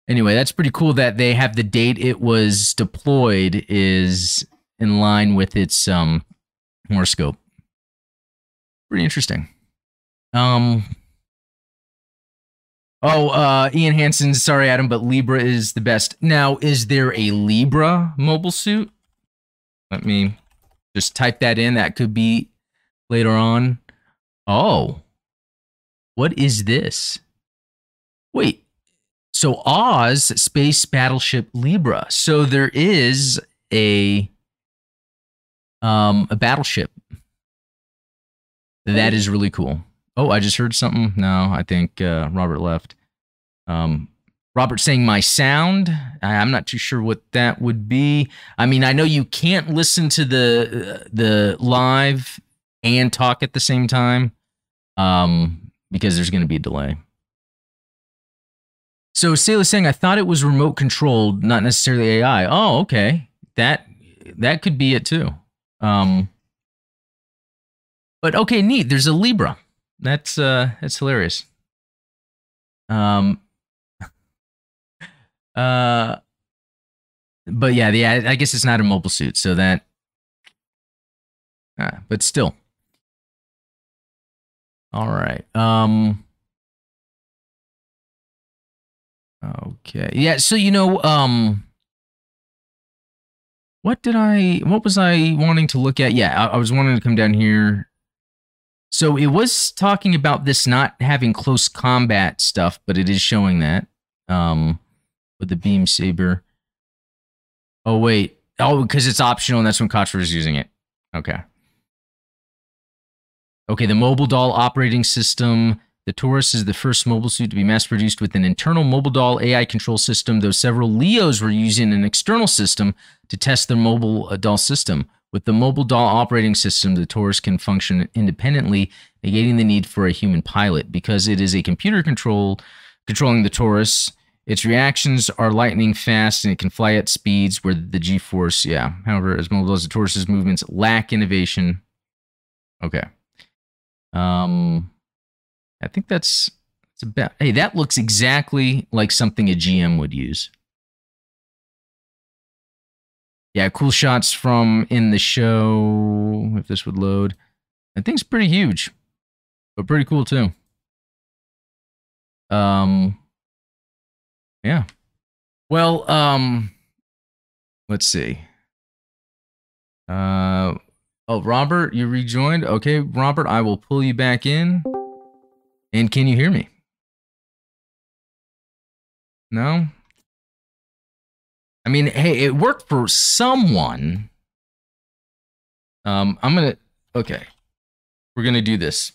S1: Anyway, that's pretty cool that they have the date it was deployed is in line with its um horoscope. Pretty interesting. Um Oh, uh Ian Hansen, sorry Adam, but Libra is the best. Now, is there a Libra mobile suit? Let me just type that in. That could be later on. Oh. What is this? Wait. So Oz Space Battleship Libra. So there is a um a battleship. That is really cool. Oh, I just heard something. No, I think uh, Robert left. Um, Robert saying my sound. I'm not too sure what that would be. I mean, I know you can't listen to the the live and talk at the same time. Um, because there's going to be a delay. So Sayla's saying, I thought it was remote controlled, not necessarily AI. Oh, okay. That that could be it too. Um, but okay, neat. There's a Libra. That's uh that's hilarious. Um uh but yeah, the I guess it's not a mobile suit, so that uh, but still all right. Um Okay. Yeah, so you know, um what did I what was I wanting to look at? Yeah, I, I was wanting to come down here. So it was talking about this not having close combat stuff, but it is showing that. Um with the beam saber. Oh wait. Oh, because it's optional and that's when Kocher is using it. Okay. Okay, the mobile doll operating system. The Taurus is the first mobile suit to be mass produced with an internal mobile doll AI control system, though several Leos were using an external system to test their mobile uh, doll system. With the mobile doll operating system, the Taurus can function independently, negating the need for a human pilot. Because it is a computer control controlling the Taurus, its reactions are lightning fast and it can fly at speeds where the G force, yeah. However, as mobile as the Taurus's movements lack innovation. Okay. Um, I think that's it's about. Hey, that looks exactly like something a GM would use. Yeah, cool shots from in the show. If this would load, that thing's pretty huge, but pretty cool too. Um, yeah. Well, um, let's see. Uh, Oh, Robert, you rejoined? Okay, Robert, I will pull you back in. And can you hear me? No? I mean, hey, it worked for someone. Um, I'm to, okay. We're to do this.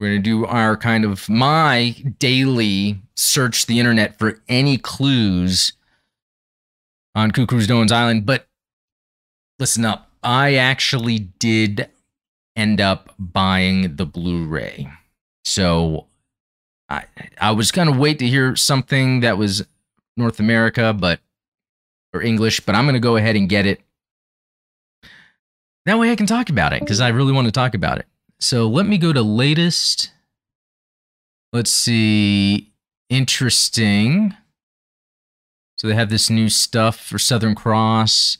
S1: We're to do our kind of my daily search the internet for any clues on Cucuruz Doan's Island. But listen up I actually did end up buying the Blu ray. So I I was gonna wait to hear something that was North America, but or English, but I'm gonna go ahead and get it. That way I can talk about it because I really want to talk about it. So let me go to latest. Let's see. Interesting. So they have this new stuff for Southern Cross.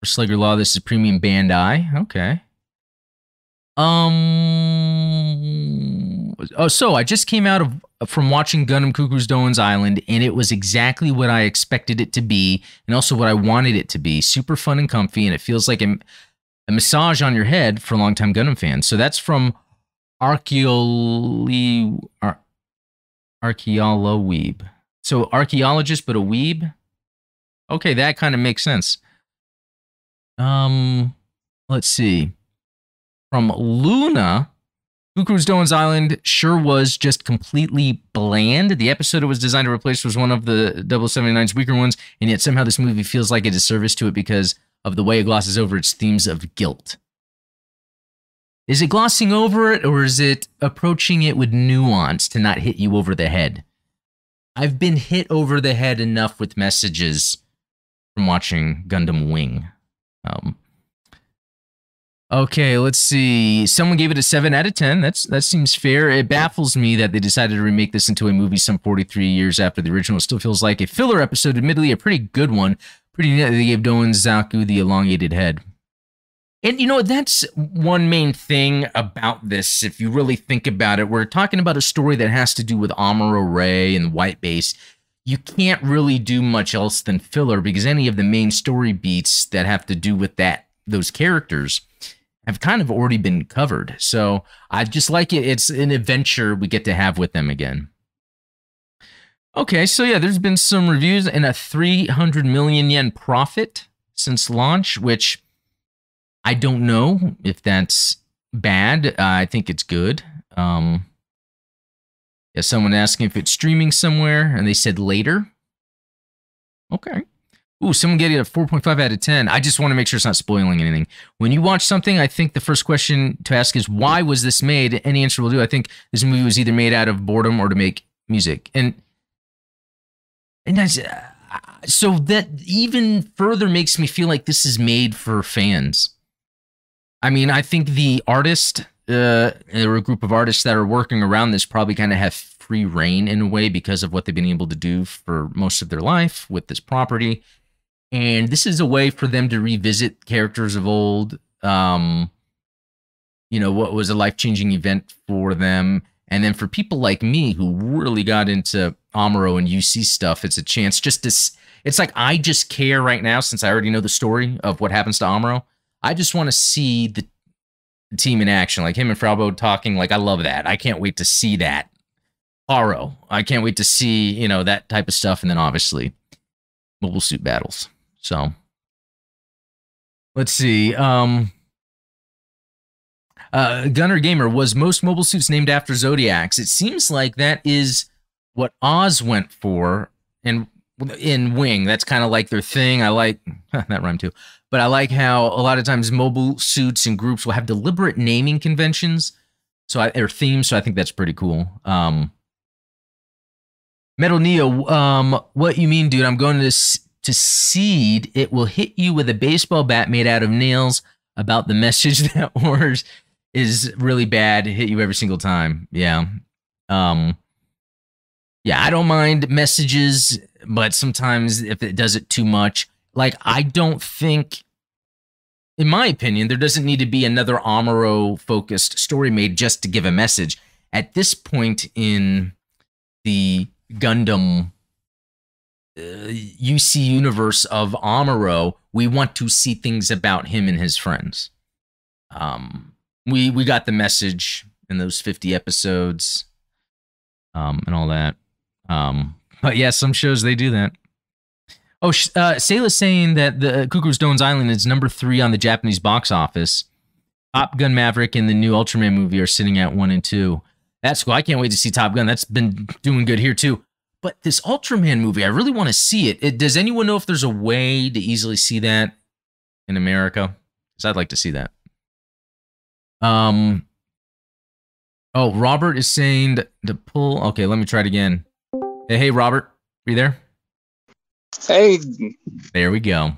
S1: For Sleggar Law, this is Premium Bandai. Okay. Um. Oh, so I just came out of from watching Gundam Cucuruz Doan's Island, and it was exactly what I expected it to be, and also what I wanted it to be. Super fun and comfy, and it feels like a, a massage on your head for longtime Gundam fans. So that's from Archeoli Ar- Archeoloweeb. So archaeologist, but a weeb. Okay, that kind of makes sense. Um, let's see. From Luna, Cucuruz Doan's Island sure was just completely bland. The episode it was designed to replace was one of the 079's weaker ones, and yet somehow this movie feels like a disservice to it because of the way it glosses over its themes of guilt. Is it glossing over it, or is it approaching it with nuance to not hit you over the head? I've been hit over the head enough with messages from watching Gundam Wing. Um, okay, let's see. Someone gave it a seven out of ten. That's that seems fair. It baffles me that they decided to remake this into a movie some 43 years after the original. It still feels like a filler episode. Admittedly, a pretty good one. Pretty neat. They gave Doan Zaku the elongated head. And you know, that's one main thing about this. If you really think about it, we're talking about a story that has to do with Amuro Ray and White Base. You can't really do much else than filler because any of the main story beats that have to do with that those characters have kind of already been covered. So I just like it. It's an adventure we get to have with them again. Okay, so yeah, there's been some reviews and a 300 million yen profit since launch, which I don't know if that's bad. Uh, I think it's good. Um, yeah, someone asking if it's streaming somewhere, and they said later. Okay. Ooh, someone getting a 4.5 out of 10. I just want to make sure it's not spoiling anything. When you watch something, I think the first question to ask is, why was this made? Any answer will do. I think this movie was either made out of boredom or to make music. And, and that's, uh, so that even further makes me feel like this is made for fans. I mean, I think the artist, uh, or a group of artists that are working around this probably kind of have free reign in a way because of what they've been able to do for most of their life with this property. And this is a way for them to revisit characters of old. Um, you know, what was a life changing event for them. And then for people like me who really got into Amuro and UC stuff, it's a chance just to. It's like I just care right now since I already know the story of what happens to Amuro. I just want to see the team in action, like him and Fraw Bow talking. Like I love that. I can't wait to see that. Aro, I can't wait to see you know that type of stuff, and then obviously mobile suit battles. So let's see. Um, uh, Gunner Gamer was most mobile suits named after zodiacs. It seems like that is what Oz went for, and in Wing, that's kind of like their thing. I like that rhyme too but I like how a lot of times mobile suits and groups will have deliberate naming conventions, so I, or themes. So I think that's pretty cool. Um, Metal Neo, um, what you mean, dude? I'm going to to seed. It will hit you with a baseball bat made out of nails about the message that Wars is really bad. Hit you every single time. Yeah. Um. Yeah, I don't mind messages, but sometimes if it does it too much, like I don't think in my opinion, there doesn't need to be another Amuro focused story made just to give a message. At this point in the Gundam uh, UC universe of Amuro, we want to see things about him and his friends. Um, we we got the message in those 50 episodes um, and all that. Um, but yeah, some shows they do that. Oh, uh, Sayla's saying that the Cucuruz Doan's Island is number three on the Japanese box office. Top Gun Maverick and the new Ultraman movie are sitting at one and two. That's cool. I can't wait to see Top Gun. That's been doing good here too. But this Ultraman movie, I really want to see it. it. Does anyone know if there's a way to easily see that in America? Because I'd like to see that. Um, Oh, Robert is saying to pull. Okay, let me try it again. Hey, hey, Robert, are you there?
S3: Hey,
S1: There we go.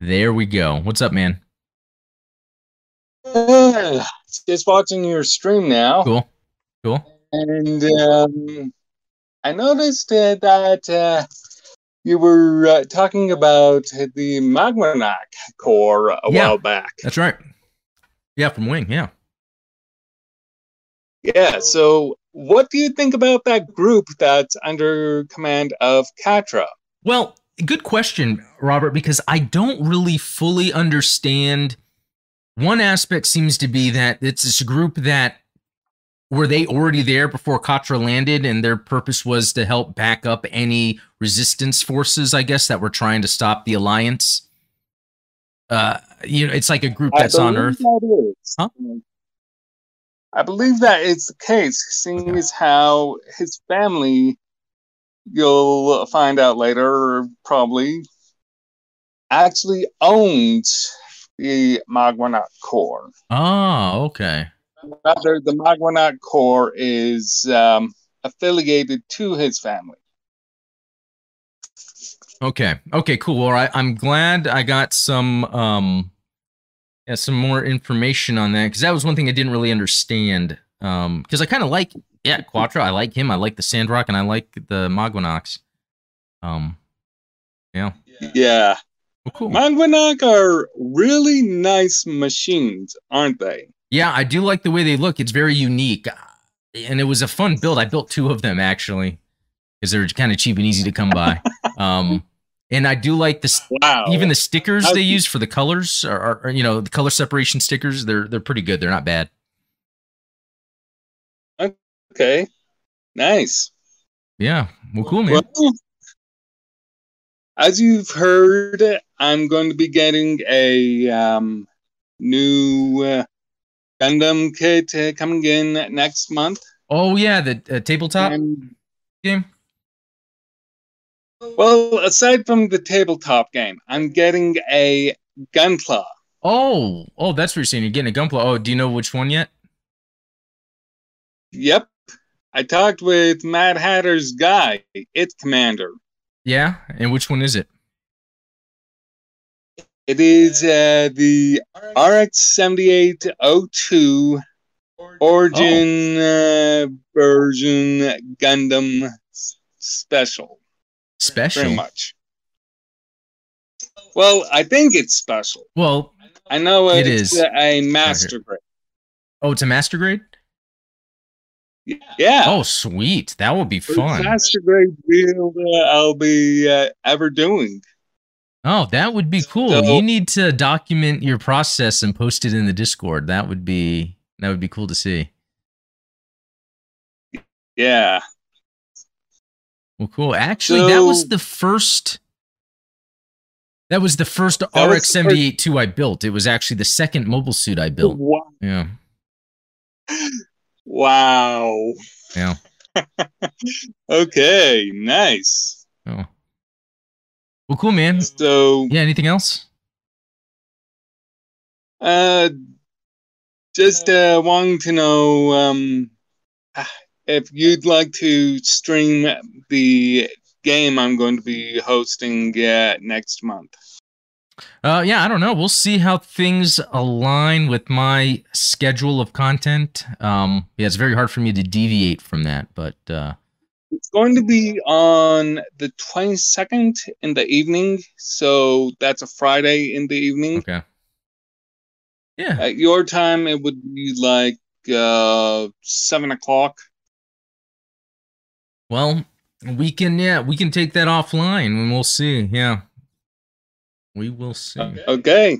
S1: There we go. What's up, man?
S3: uh, just watching your stream now,
S1: Cool. Cool.
S3: and um, I noticed uh, that uh, you were uh, talking about the Maganac Corps a
S1: Yeah.
S3: while back.
S1: That's right. Yeah, from Wing. Yeah.
S3: Yeah. So, what do you think about that group that's under command of Quatre?
S1: Well, good question, Robert, because I don't really fully understand. One aspect seems to be that it's this group that were they already there before Quatre landed, and their purpose was to help back up any resistance forces, I guess, that were trying to stop the alliance. Uh, you know, it's like a group that's on Earth.
S3: That.
S1: Huh?
S3: I believe that is the case, seeing
S1: Okay.
S3: as how his family, you'll find out later, probably actually owns the Maganac Corps.
S1: Oh, okay.
S3: Rather, the Maganac Corps is um, affiliated to his family.
S1: Okay. Okay, cool. All right. I'm glad I got some um yeah, some more information on that because that was one thing I didn't really understand. Um because I kind of like yeah, Quatre, I like him. I like the Sandrock and I like the Maganacs. Um yeah.
S3: Yeah.
S1: Well, cool.
S3: Maganac are really nice machines, aren't they?
S1: Yeah, I do like the way they look. It's very unique. And it was a fun build. I built two of them actually because they're kind of cheap and easy to come by. um and I do like the
S3: Wow.
S1: even the stickers
S3: How-
S1: they use for the colors are, are, are, you know the color separation stickers they're they're pretty good they're not bad
S3: Okay. Nice.
S1: yeah well cool man
S3: Well, as you've heard, I'm going to be getting a um, new uh, Gundam kit uh, coming in next month.
S1: oh yeah the uh, tabletop
S3: And,
S1: game
S3: well, aside from the tabletop game, I'm getting a Gunpla.
S1: oh oh that's what you're saying you're getting a gunpla oh do you know which one yet
S3: Yep. I talked with Mad Hatter's guy, its commander.
S1: yeah and which one is it
S3: It is uh, the RX 7802 Origin uh, version Gundam special,
S1: special
S3: pretty much. Well, I think it's special.
S1: well
S3: I know
S1: It
S3: it's
S1: is.
S3: a master grade.
S1: oh it's a master grade
S3: Yeah.
S1: oh sweet that would be fun
S3: master grade build uh, I'll be uh, ever doing.
S1: Oh that would be cool
S3: So-
S1: you need to document your process and post it in the discord that would be that would be cool to see
S3: Yeah.
S1: Well, cool. Actually, that was the first. That was the first RX seventy eight two I built. It was actually the second mobile suit I built.
S3: Wow.
S1: Yeah,
S3: wow.
S1: yeah.
S3: Okay, nice.
S1: Oh. Well, cool, man.
S3: So,
S1: Yeah. Anything else?
S3: uh, just uh, wanting to know um, if you'd like to stream the game I'm going to be hosting uh, next month.
S1: Uh, yeah. I don't know. We'll see how things align with my schedule of content. Um, yeah, it's very hard for me to deviate from that, but uh,
S3: It's going to be on the 22nd in the evening, so that's a Friday in the evening.
S1: okay. Yeah.
S3: At your time, it would be like uh, 7 o'clock.
S1: Well, we can. Yeah, we can take that offline, and we'll see. Yeah. We will see.
S3: Okay.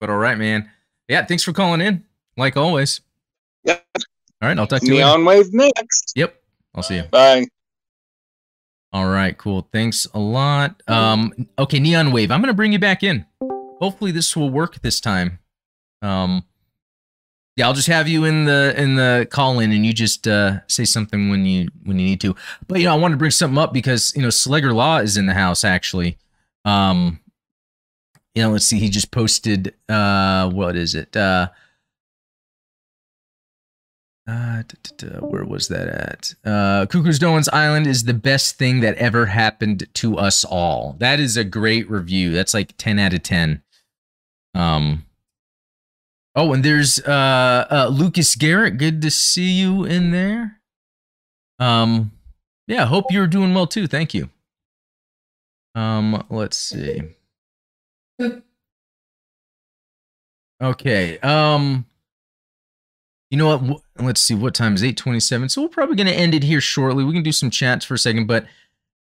S1: But all right, man. Yeah, thanks for calling in. Like always.
S3: Yeah.
S1: All right, I'll talk to you later.
S3: Neon Wave next.
S1: Yep. I'll see you.
S3: Bye.
S1: All right, cool. Thanks a lot. Um, okay, Neon Wave. I'm gonna bring you back in. Hopefully this will work this time. Um yeah, I'll just have you in the in the call in and you just uh say something when you when you need to. But you know, I wanted to bring something up because you know Slegger Law is in the house actually. Um you know, let's see, he just posted uh what is it? Uh Uh, da, da, da, where was that at? Uh, Cucuruz Doan's Island is the best thing that ever happened to us all. That is a great review. That's like 10 out of 10. Um, oh, and there's uh, uh, Lucas Garrett. Good to see you in there. Um, yeah, hope you're doing well too. Thank you. Um, let's see. Okay. Um, you know what? Let's see. What time is eight twenty-seven? So we're probably going to end it here shortly. We can do some chats for a second, but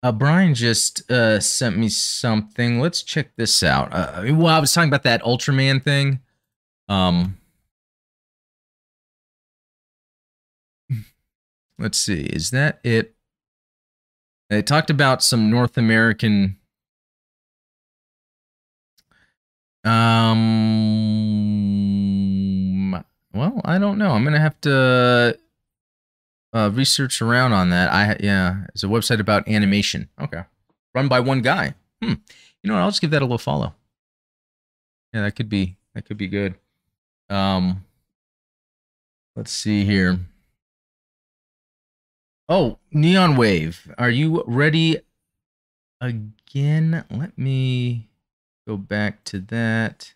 S1: uh, Brian just uh, sent me something. Let's check this out. Uh, well, I was talking about that Ultraman thing. Um, let's see. Is that it? They talked about some North American. Um. Well, I don't know. I'm gonna have to uh, research around on that. I yeah, it's a website about animation. Okay, run by one guy. Hmm. You know what? I'll just give that a little follow. Yeah, that could be that could be good. Um. Let's see here. Oh, Neon Wave. Are you ready again? Let me go back to that.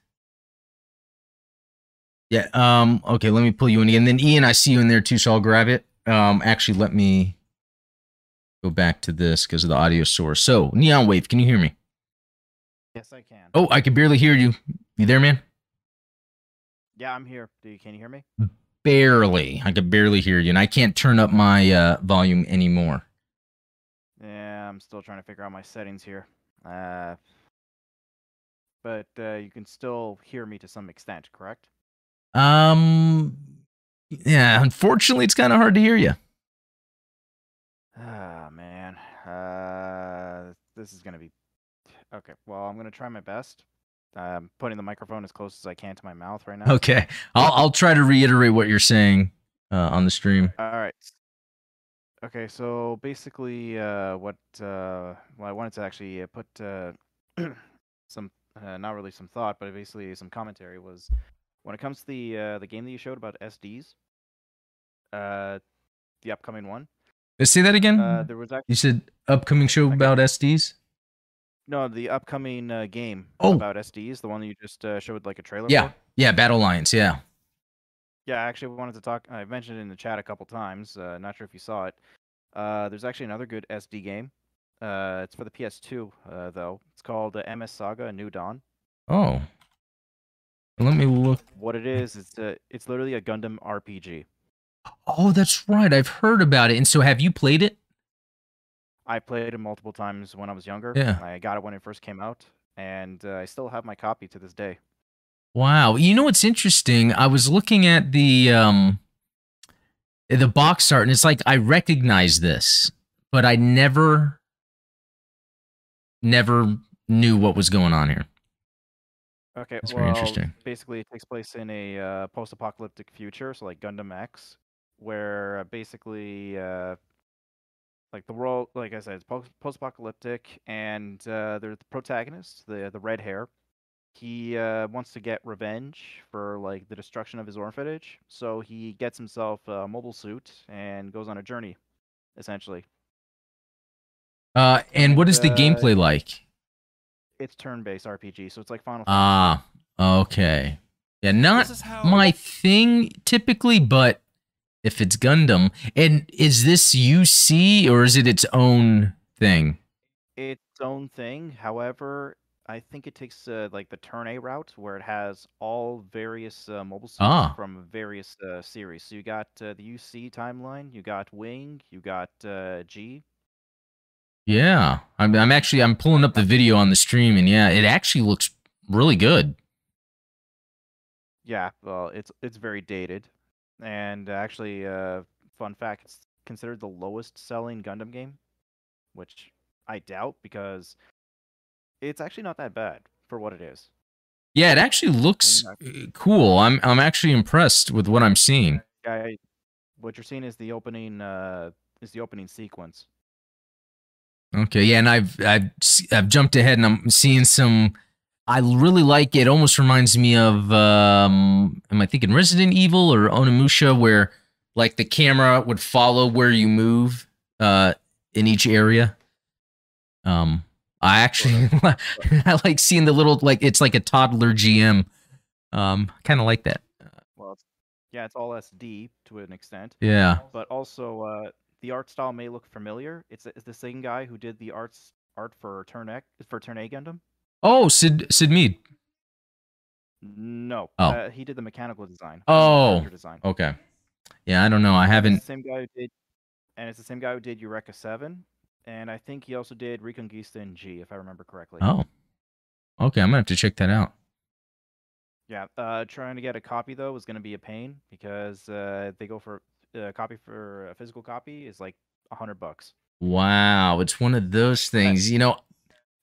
S1: Yeah, um, okay, let me pull you in again. Then Ian, I see you in there too, so I'll grab it. Um, actually, let me go back to this because of the audio source. So, Neon Wave, can you hear me?
S4: Yes, I can.
S1: Oh, I can barely hear you. You there, man?
S4: Yeah, I'm here. Do you can you hear me?
S1: Barely. I could barely hear you, and I can't turn up my uh, volume anymore.
S4: Yeah, I'm still trying to figure out my settings here. Uh, but uh, you can still hear me to some extent, correct?
S1: Um, yeah. Unfortunately, it's kind of hard to hear you.
S4: Ah, man. Uh, this is gonna be okay. Well, I'm gonna try my best. I'm putting the microphone as close as I can to my mouth right now.
S1: Okay, I'll I'll try to reiterate what you're saying uh, on the stream.
S4: All right. Okay, so basically, uh, what uh, well, I wanted to actually uh, put uh, some, uh, not really some thought, but basically some commentary was when it comes to the uh, the game that you showed about SDs, uh, the upcoming one.
S1: Let's say that again.
S4: Uh, there was actually
S1: you said upcoming show
S4: Okay.
S1: about SDs.
S4: no the upcoming uh, game
S1: Oh.
S4: about SDs, the one that you just uh, showed like a trailer.
S1: Yeah,
S4: for.
S1: yeah, Battle Lines. Yeah.
S4: Yeah, I actually wanted to talk. I mentioned it in the chat a couple times. Uh, not sure if you saw it. Uh, there's actually another good SD game. Uh, it's for the PS2 uh, though. It's called uh, MS Saga: A New Dawn.
S1: Oh. Let me look.
S4: What it is, it's uh, it's literally a Gundam RPG.
S1: Oh, that's right. I've heard about it. And so, have you played it?
S4: I played it multiple times when I was younger.
S1: Yeah.
S4: I got it when it first came out, and uh, I still have my copy to this day.
S1: Wow. You know what's interesting? I was looking at the um the box art and it's like I recognize this, but I never never knew what was going on here.
S4: Okay,
S1: That's
S4: well,
S1: very interesting.
S4: basically it takes place in a uh, post-apocalyptic future, so like Gundam X, where uh, basically uh, like the world, like I said, it's post- post-apocalyptic, and uh, the protagonist, the the red hair. He uh, wants to get revenge for like the destruction of his orphanage, so he gets himself a mobile suit and goes on a journey, essentially.
S1: Uh and what is the gameplay like?
S4: It's turn-based RPG, so it's like Final
S1: Ah, okay. Yeah, not
S5: how
S1: my thing typically, but if it's Gundam, and is this UC or is it its own thing?
S4: its own thing. However, I think it takes uh, like the turn A route where it has all various uh, mobile suits
S1: Ah.
S4: from various uh, series. So you got uh, the UC timeline, you got Wing, you got uh, G.
S1: Yeah, I'm, I'm actually I'm pulling up the video on the stream, and yeah, it actually looks really good.
S4: Yeah, well, it's it's very dated, and actually, uh, fun fact, it's considered the lowest selling Gundam game, which I doubt because it's actually not that bad for what it is.
S1: Yeah, it actually looks uh, cool. I'm I'm actually impressed with what I'm seeing.
S4: I, what you're seeing is the opening uh, is the opening sequence.
S1: Okay, yeah, and I've I've I've jumped ahead, and I'm seeing some. I really like it. Almost reminds me of um, am I thinking Resident Evil or Onimusha, where like the camera would follow where you move uh, in each area. Um, I actually I like seeing the little like it's like a toddler GM. Um, kind of like that.
S4: Well, it's, yeah, it's all SD to an extent,
S1: Yeah.
S4: but also uh, the art style may look familiar. It's, it's the same guy who did the arts art for Turn X for Turn A Gundam.
S1: Oh, Syd Syd Mead.
S4: No,
S1: Oh.
S4: uh, he did the mechanical design.
S1: Oh.
S4: design.
S1: Okay. Yeah, I don't know. I haven't.
S4: same guy who did, and it's the same guy who did Eureka Seven, and I think he also did Reconguista in G, if I remember correctly.
S1: Oh. Okay, I'm gonna have to check that out.
S4: Yeah, uh, trying to get a copy though is going to be a pain because uh, they go for a copy for a physical copy is like a hundred bucks.
S1: Wow, it's one of those things. You know,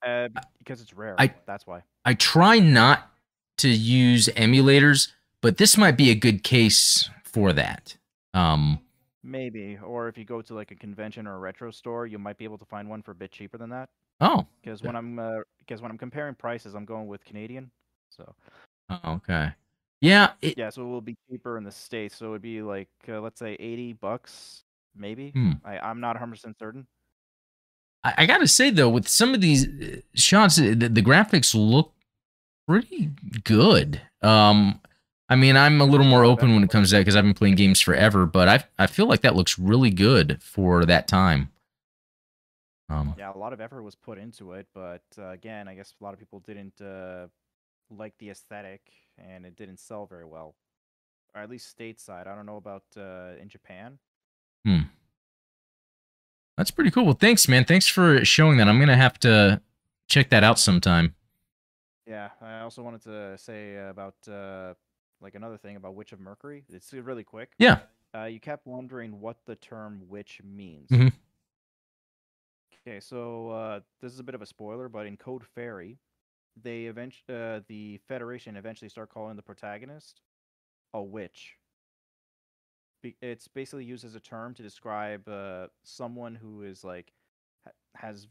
S4: Uh, because it's rare.
S1: I-
S4: that's why.
S1: I try not to use emulators, but this might be a good case for that. Um,
S4: Maybe, or if you go to like a convention or a retro store, you might be able to find one for a bit cheaper than that.
S1: oh,
S4: Because when I'm uh, because when I'm comparing prices, I'm going with Canadian. So
S1: oh, okay. Yeah, it,
S4: yeah, so it will be cheaper in the states. So it would be like uh, let's say eighty bucks, maybe.
S1: Hmm.
S4: I I'm not 100 percent certain.
S1: I, I gotta say though, with some of these uh, shots, uh, the, the graphics look pretty good. Um, I mean, I'm a little more open when it comes to that because I've been playing games forever, but I I feel like that looks really good for that time. Um,
S4: Yeah, a lot of effort was put into it, but uh, again, I guess a lot of people didn't uh, like the aesthetic, and it didn't sell very well, or at least stateside. I don't know about uh, in Japan. Hmm.
S1: That's pretty cool. Well, thanks, man. Thanks for showing that. I'm gonna have to check that out sometime.
S4: Yeah, I also wanted to say about uh, like another thing about Witch of Mercury. It's really quick.
S1: Yeah.
S4: Uh, you kept wondering what the term witch means.
S1: Mm-hmm.
S4: Okay, so uh, this is a bit of a spoiler, but in Code Fairy, they eventually uh, the Federation eventually start calling the protagonist a witch. Be- it's basically used as a term to describe uh, someone who is like ha- has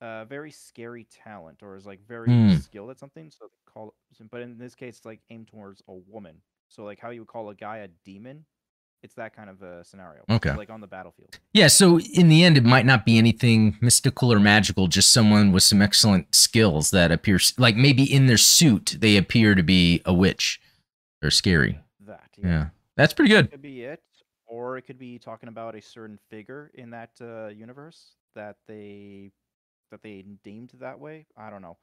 S4: a very scary talent or is like very
S1: Hmm.
S4: skilled at something. So they call, but in this case, it's like aimed towards a woman. So like how you would call a guy a demon, it's that kind of a scenario.
S1: Okay.
S4: Like on the battlefield.
S1: Yeah, so in the end, it might not be anything mystical or magical, just someone with some excellent skills that appears like maybe in their suit they appear to be a witch. They're scary.
S4: That.
S1: Yeah, that's pretty good.
S4: could be it, or it could be talking about a certain figure in that uh, universe that they that they deemed that way. I don't know.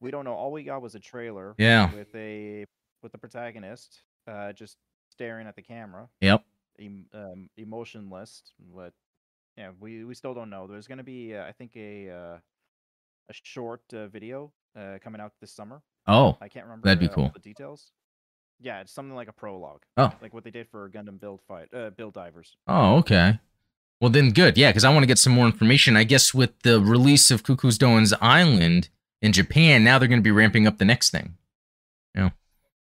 S4: We don't know. All we got was a trailer
S1: Yeah.
S4: with a with the protagonist uh, just staring at the camera,
S1: Yep.
S4: Em- um, emotionless. But yeah, we we still don't know. There's gonna be, uh, I think, a uh, a short uh, video uh, coming out this summer.
S1: Oh,
S4: I can't remember
S1: That'd be
S4: uh,
S1: cool.
S4: the details. Yeah, it's something like a prologue.
S1: Oh.
S4: like what they did for Gundam Build Fight, uh, Build Divers.
S1: oh, okay. Well, then good. Yeah, because I want to get some more information. I guess with the release of Cucuruz Doan's Island in Japan, now they're going to be ramping up the next thing. Yeah.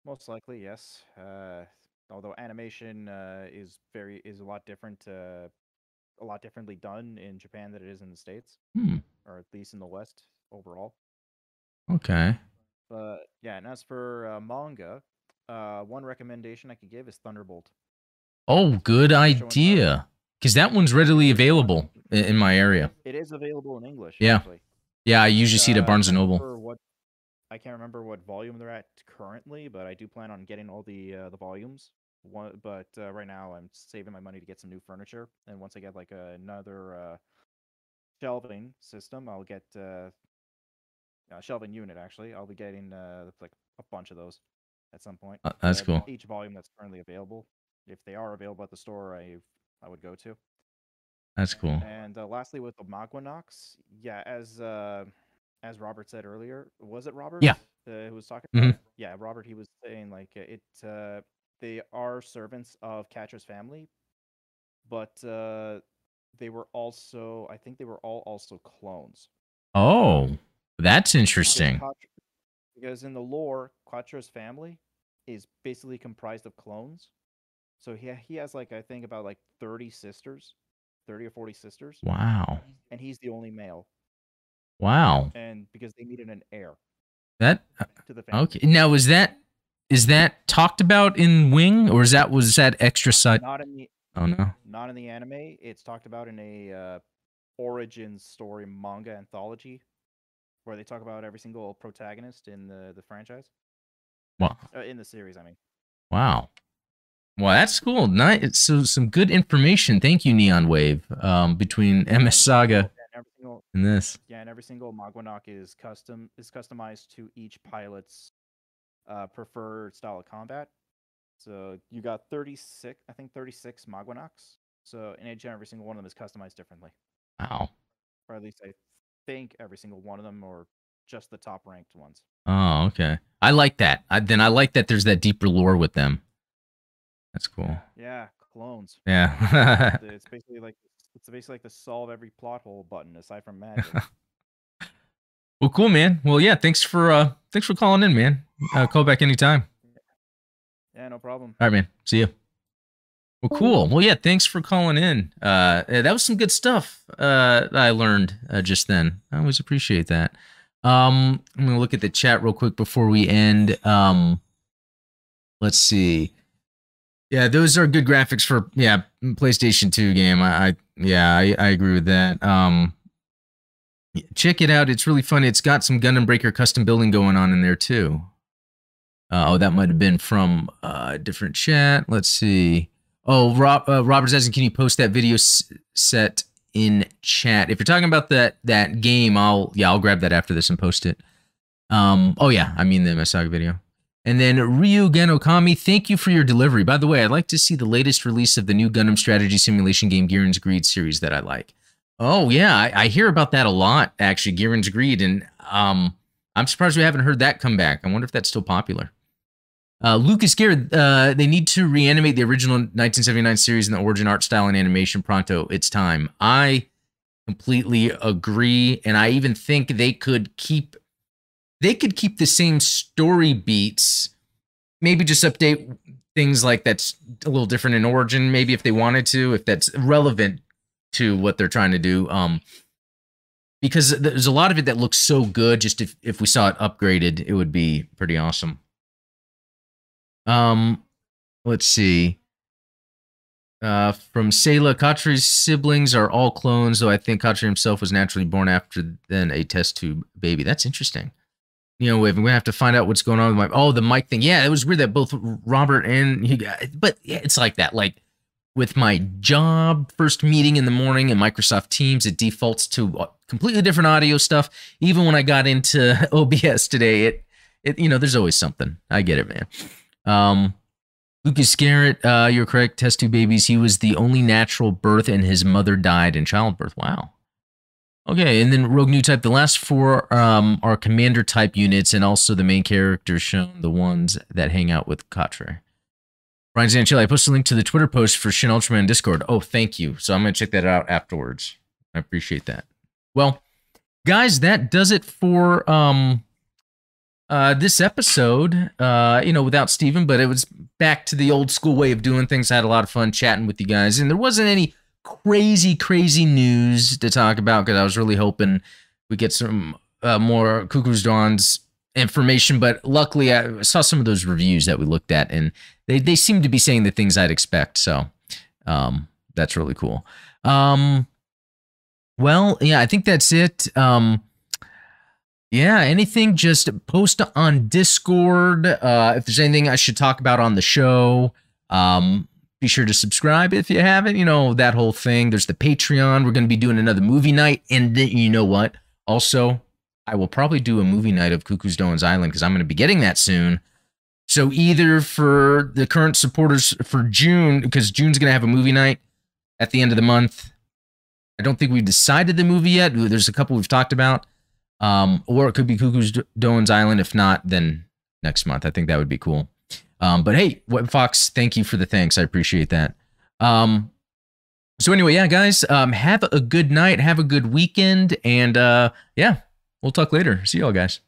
S4: Most likely, yes. Uh, although animation uh, is very is a lot different, uh, a lot differently done in Japan than it is in the states,
S1: Hmm.
S4: or at least in the West overall.
S1: Okay.
S4: But yeah, and as for uh, manga, uh, one recommendation I could give is Thunderbolt.
S1: Oh, good idea. Because that one's readily available in my area.
S4: It is available in English.
S1: Yeah.
S4: actually.
S1: Yeah, I usually see it at
S4: Uh,
S1: Barnes and Noble.
S4: What, I can't remember what volume they're at currently, but I do plan on getting all the uh, the volumes. One, but uh, right now I'm saving my money to get some new furniture, and once I get like another uh, shelving system, I'll get uh, a shelving unit. Actually, I'll be getting uh, like a bunch of those at some point.
S1: Uh, that's cool.
S4: Each volume that's currently available, if they are available at the store, I I would go to.
S1: That's cool.
S4: And uh, lastly, with the Maganacs, yeah, as uh, as Robert said earlier, was it Robert?
S1: Yeah.
S4: uh, who was talking.
S1: Mhm.
S4: About? Yeah, Robert. He was saying like it. Uh, they are servants of Quatre's family, but uh, they were also. I think they were all also clones.
S1: Oh, that's interesting.
S4: Because in the lore, Quatre's family is basically comprised of clones. So he he has like I think about like thirty sisters, thirty or forty sisters,
S1: Wow.
S4: and he's the only male.
S1: Wow.
S4: And because they needed an heir
S1: That
S4: to the family.
S1: okay. Now was that is that talked about in Wing or is that was that extra side?
S4: Not in the
S1: Oh no.
S4: Not in the anime. It's talked about in a uh, origin story manga anthology, where they talk about every single protagonist in the the franchise.
S1: Wow.
S4: Uh, in the series, I mean.
S1: Wow. Well, that's cool. Nice. So some good information. Thank you, Neon Wave. Um, between MS Saga
S4: And single
S1: and this.
S4: yeah, and every single Maganac is custom is customized to each pilot's uh, preferred style of combat. So you got 36, I think 36 Maganacs. So in each and every single one of them is customized differently.
S1: Wow.
S4: Or at least I think every single one of them, or just the top ranked ones.
S1: Oh, okay. I like that. I, then I like that there's that deeper lore with them. That's cool.
S4: Yeah, clones.
S1: Yeah.
S4: it's basically like it's basically like the solve every plot hole button aside from magic.
S1: well, cool, man. Well, yeah. Thanks for uh, thanks for calling in, man. Uh, call back anytime.
S4: yeah, no problem.
S1: All right, man. See you. Well, cool. Well, yeah. Thanks for calling in. Uh, that was some good stuff. Uh, that I learned uh, just then. I always appreciate that. Um, I'm gonna look at the chat real quick before we end. Um, let's see. Yeah, those are good graphics for yeah PlayStation 2 game. I, I yeah I, I agree with that. Um, check it out. It's really fun. It's got some Gundam Breaker custom building going on in there too. Uh, oh, that might have been from uh, a different chat. Let's see. Oh, Rob, uh, Robert asking, can you post that video set in chat? If you're talking about that that game, I'll yeah, I'll grab that after this and post it. Um, oh yeah, I mean the Masaga video. And then Ryu Genokami, thank you for your delivery. By the way, I'd like to see the latest release of the new Gundam strategy simulation game Giren's Greed series that I like. Oh yeah, I, I hear about that a lot actually, Giren's Greed, and um, I'm surprised we haven't heard that come back. I wonder if that's still popular. Uh, Lucas Garrett, uh, they need to reanimate the original 1979 series in the origin art style and animation pronto. It's time. I completely agree, and I even think they could keep they could keep the same story beats, maybe just update things like that's a little different in origin. Maybe if they wanted to, if that's relevant to what they're trying to do. Um, because there's a lot of it that looks so good. Just if if we saw it upgraded, it would be pretty awesome. Um, let's see. Uh, from Sayla, Quatre's siblings are all clones, though I think Katri himself was naturally born after then a test tube baby. That's interesting. You know, we're gonna have to find out what's going on with my oh the mic thing. Yeah, it was weird that both Robert and he, got but yeah, it's like that. Like with my job first meeting in the morning in Microsoft Teams, it defaults to completely different audio stuff. Even when I got into OBS today, it it you know there's always something. I get it, man. Um, Lucas Garrett, uh, you're correct. Test tube babies. He was the only natural birth, and his mother died in childbirth. Wow. Okay, and then Rogue New Type. The last four um, are commander type units, and also the main characters shown, the ones that hang out with Quatre. Ryan Zanchilli, I posted a link to the Twitter post for Shin Ultraman Discord. Oh, thank you. So I'm gonna check that out afterwards. I appreciate that. Well, guys, that does it for um uh, this episode, uh, you know, without Steven, but it was back to the old school way of doing things. I had a lot of fun chatting with you guys, and there wasn't any crazy, crazy news to talk about because I was really hoping we get some uh, more Cucuruz Doan's information. But luckily, I saw some of those reviews that we looked at, and they they seem to be saying the things I'd expect. So um, that's really cool. Um, well, yeah, I think that's it. Um, yeah, anything, just post on Discord. Uh, if there's anything I should talk about on the show, um, be sure to subscribe if you haven't. You know, that whole thing. There's the Patreon. We're going to be doing another movie night. And then, you know what? Also, I will probably do a movie night of Cucuruz Doan's Island because I'm going to be getting that soon. So either for the current supporters for June, because June's going to have a movie night at the end of the month. I don't think we've decided the movie yet. There's a couple we've talked about. Um, or it could be Cucuruz Doan's Island. If not, then next month. I think that would be cool. Um, but hey, Web Fox, thank you for the thanks. I appreciate that. Um, so anyway, yeah, guys, um, have a good night, have a good weekend, and uh, yeah, we'll talk later. See y'all, guys.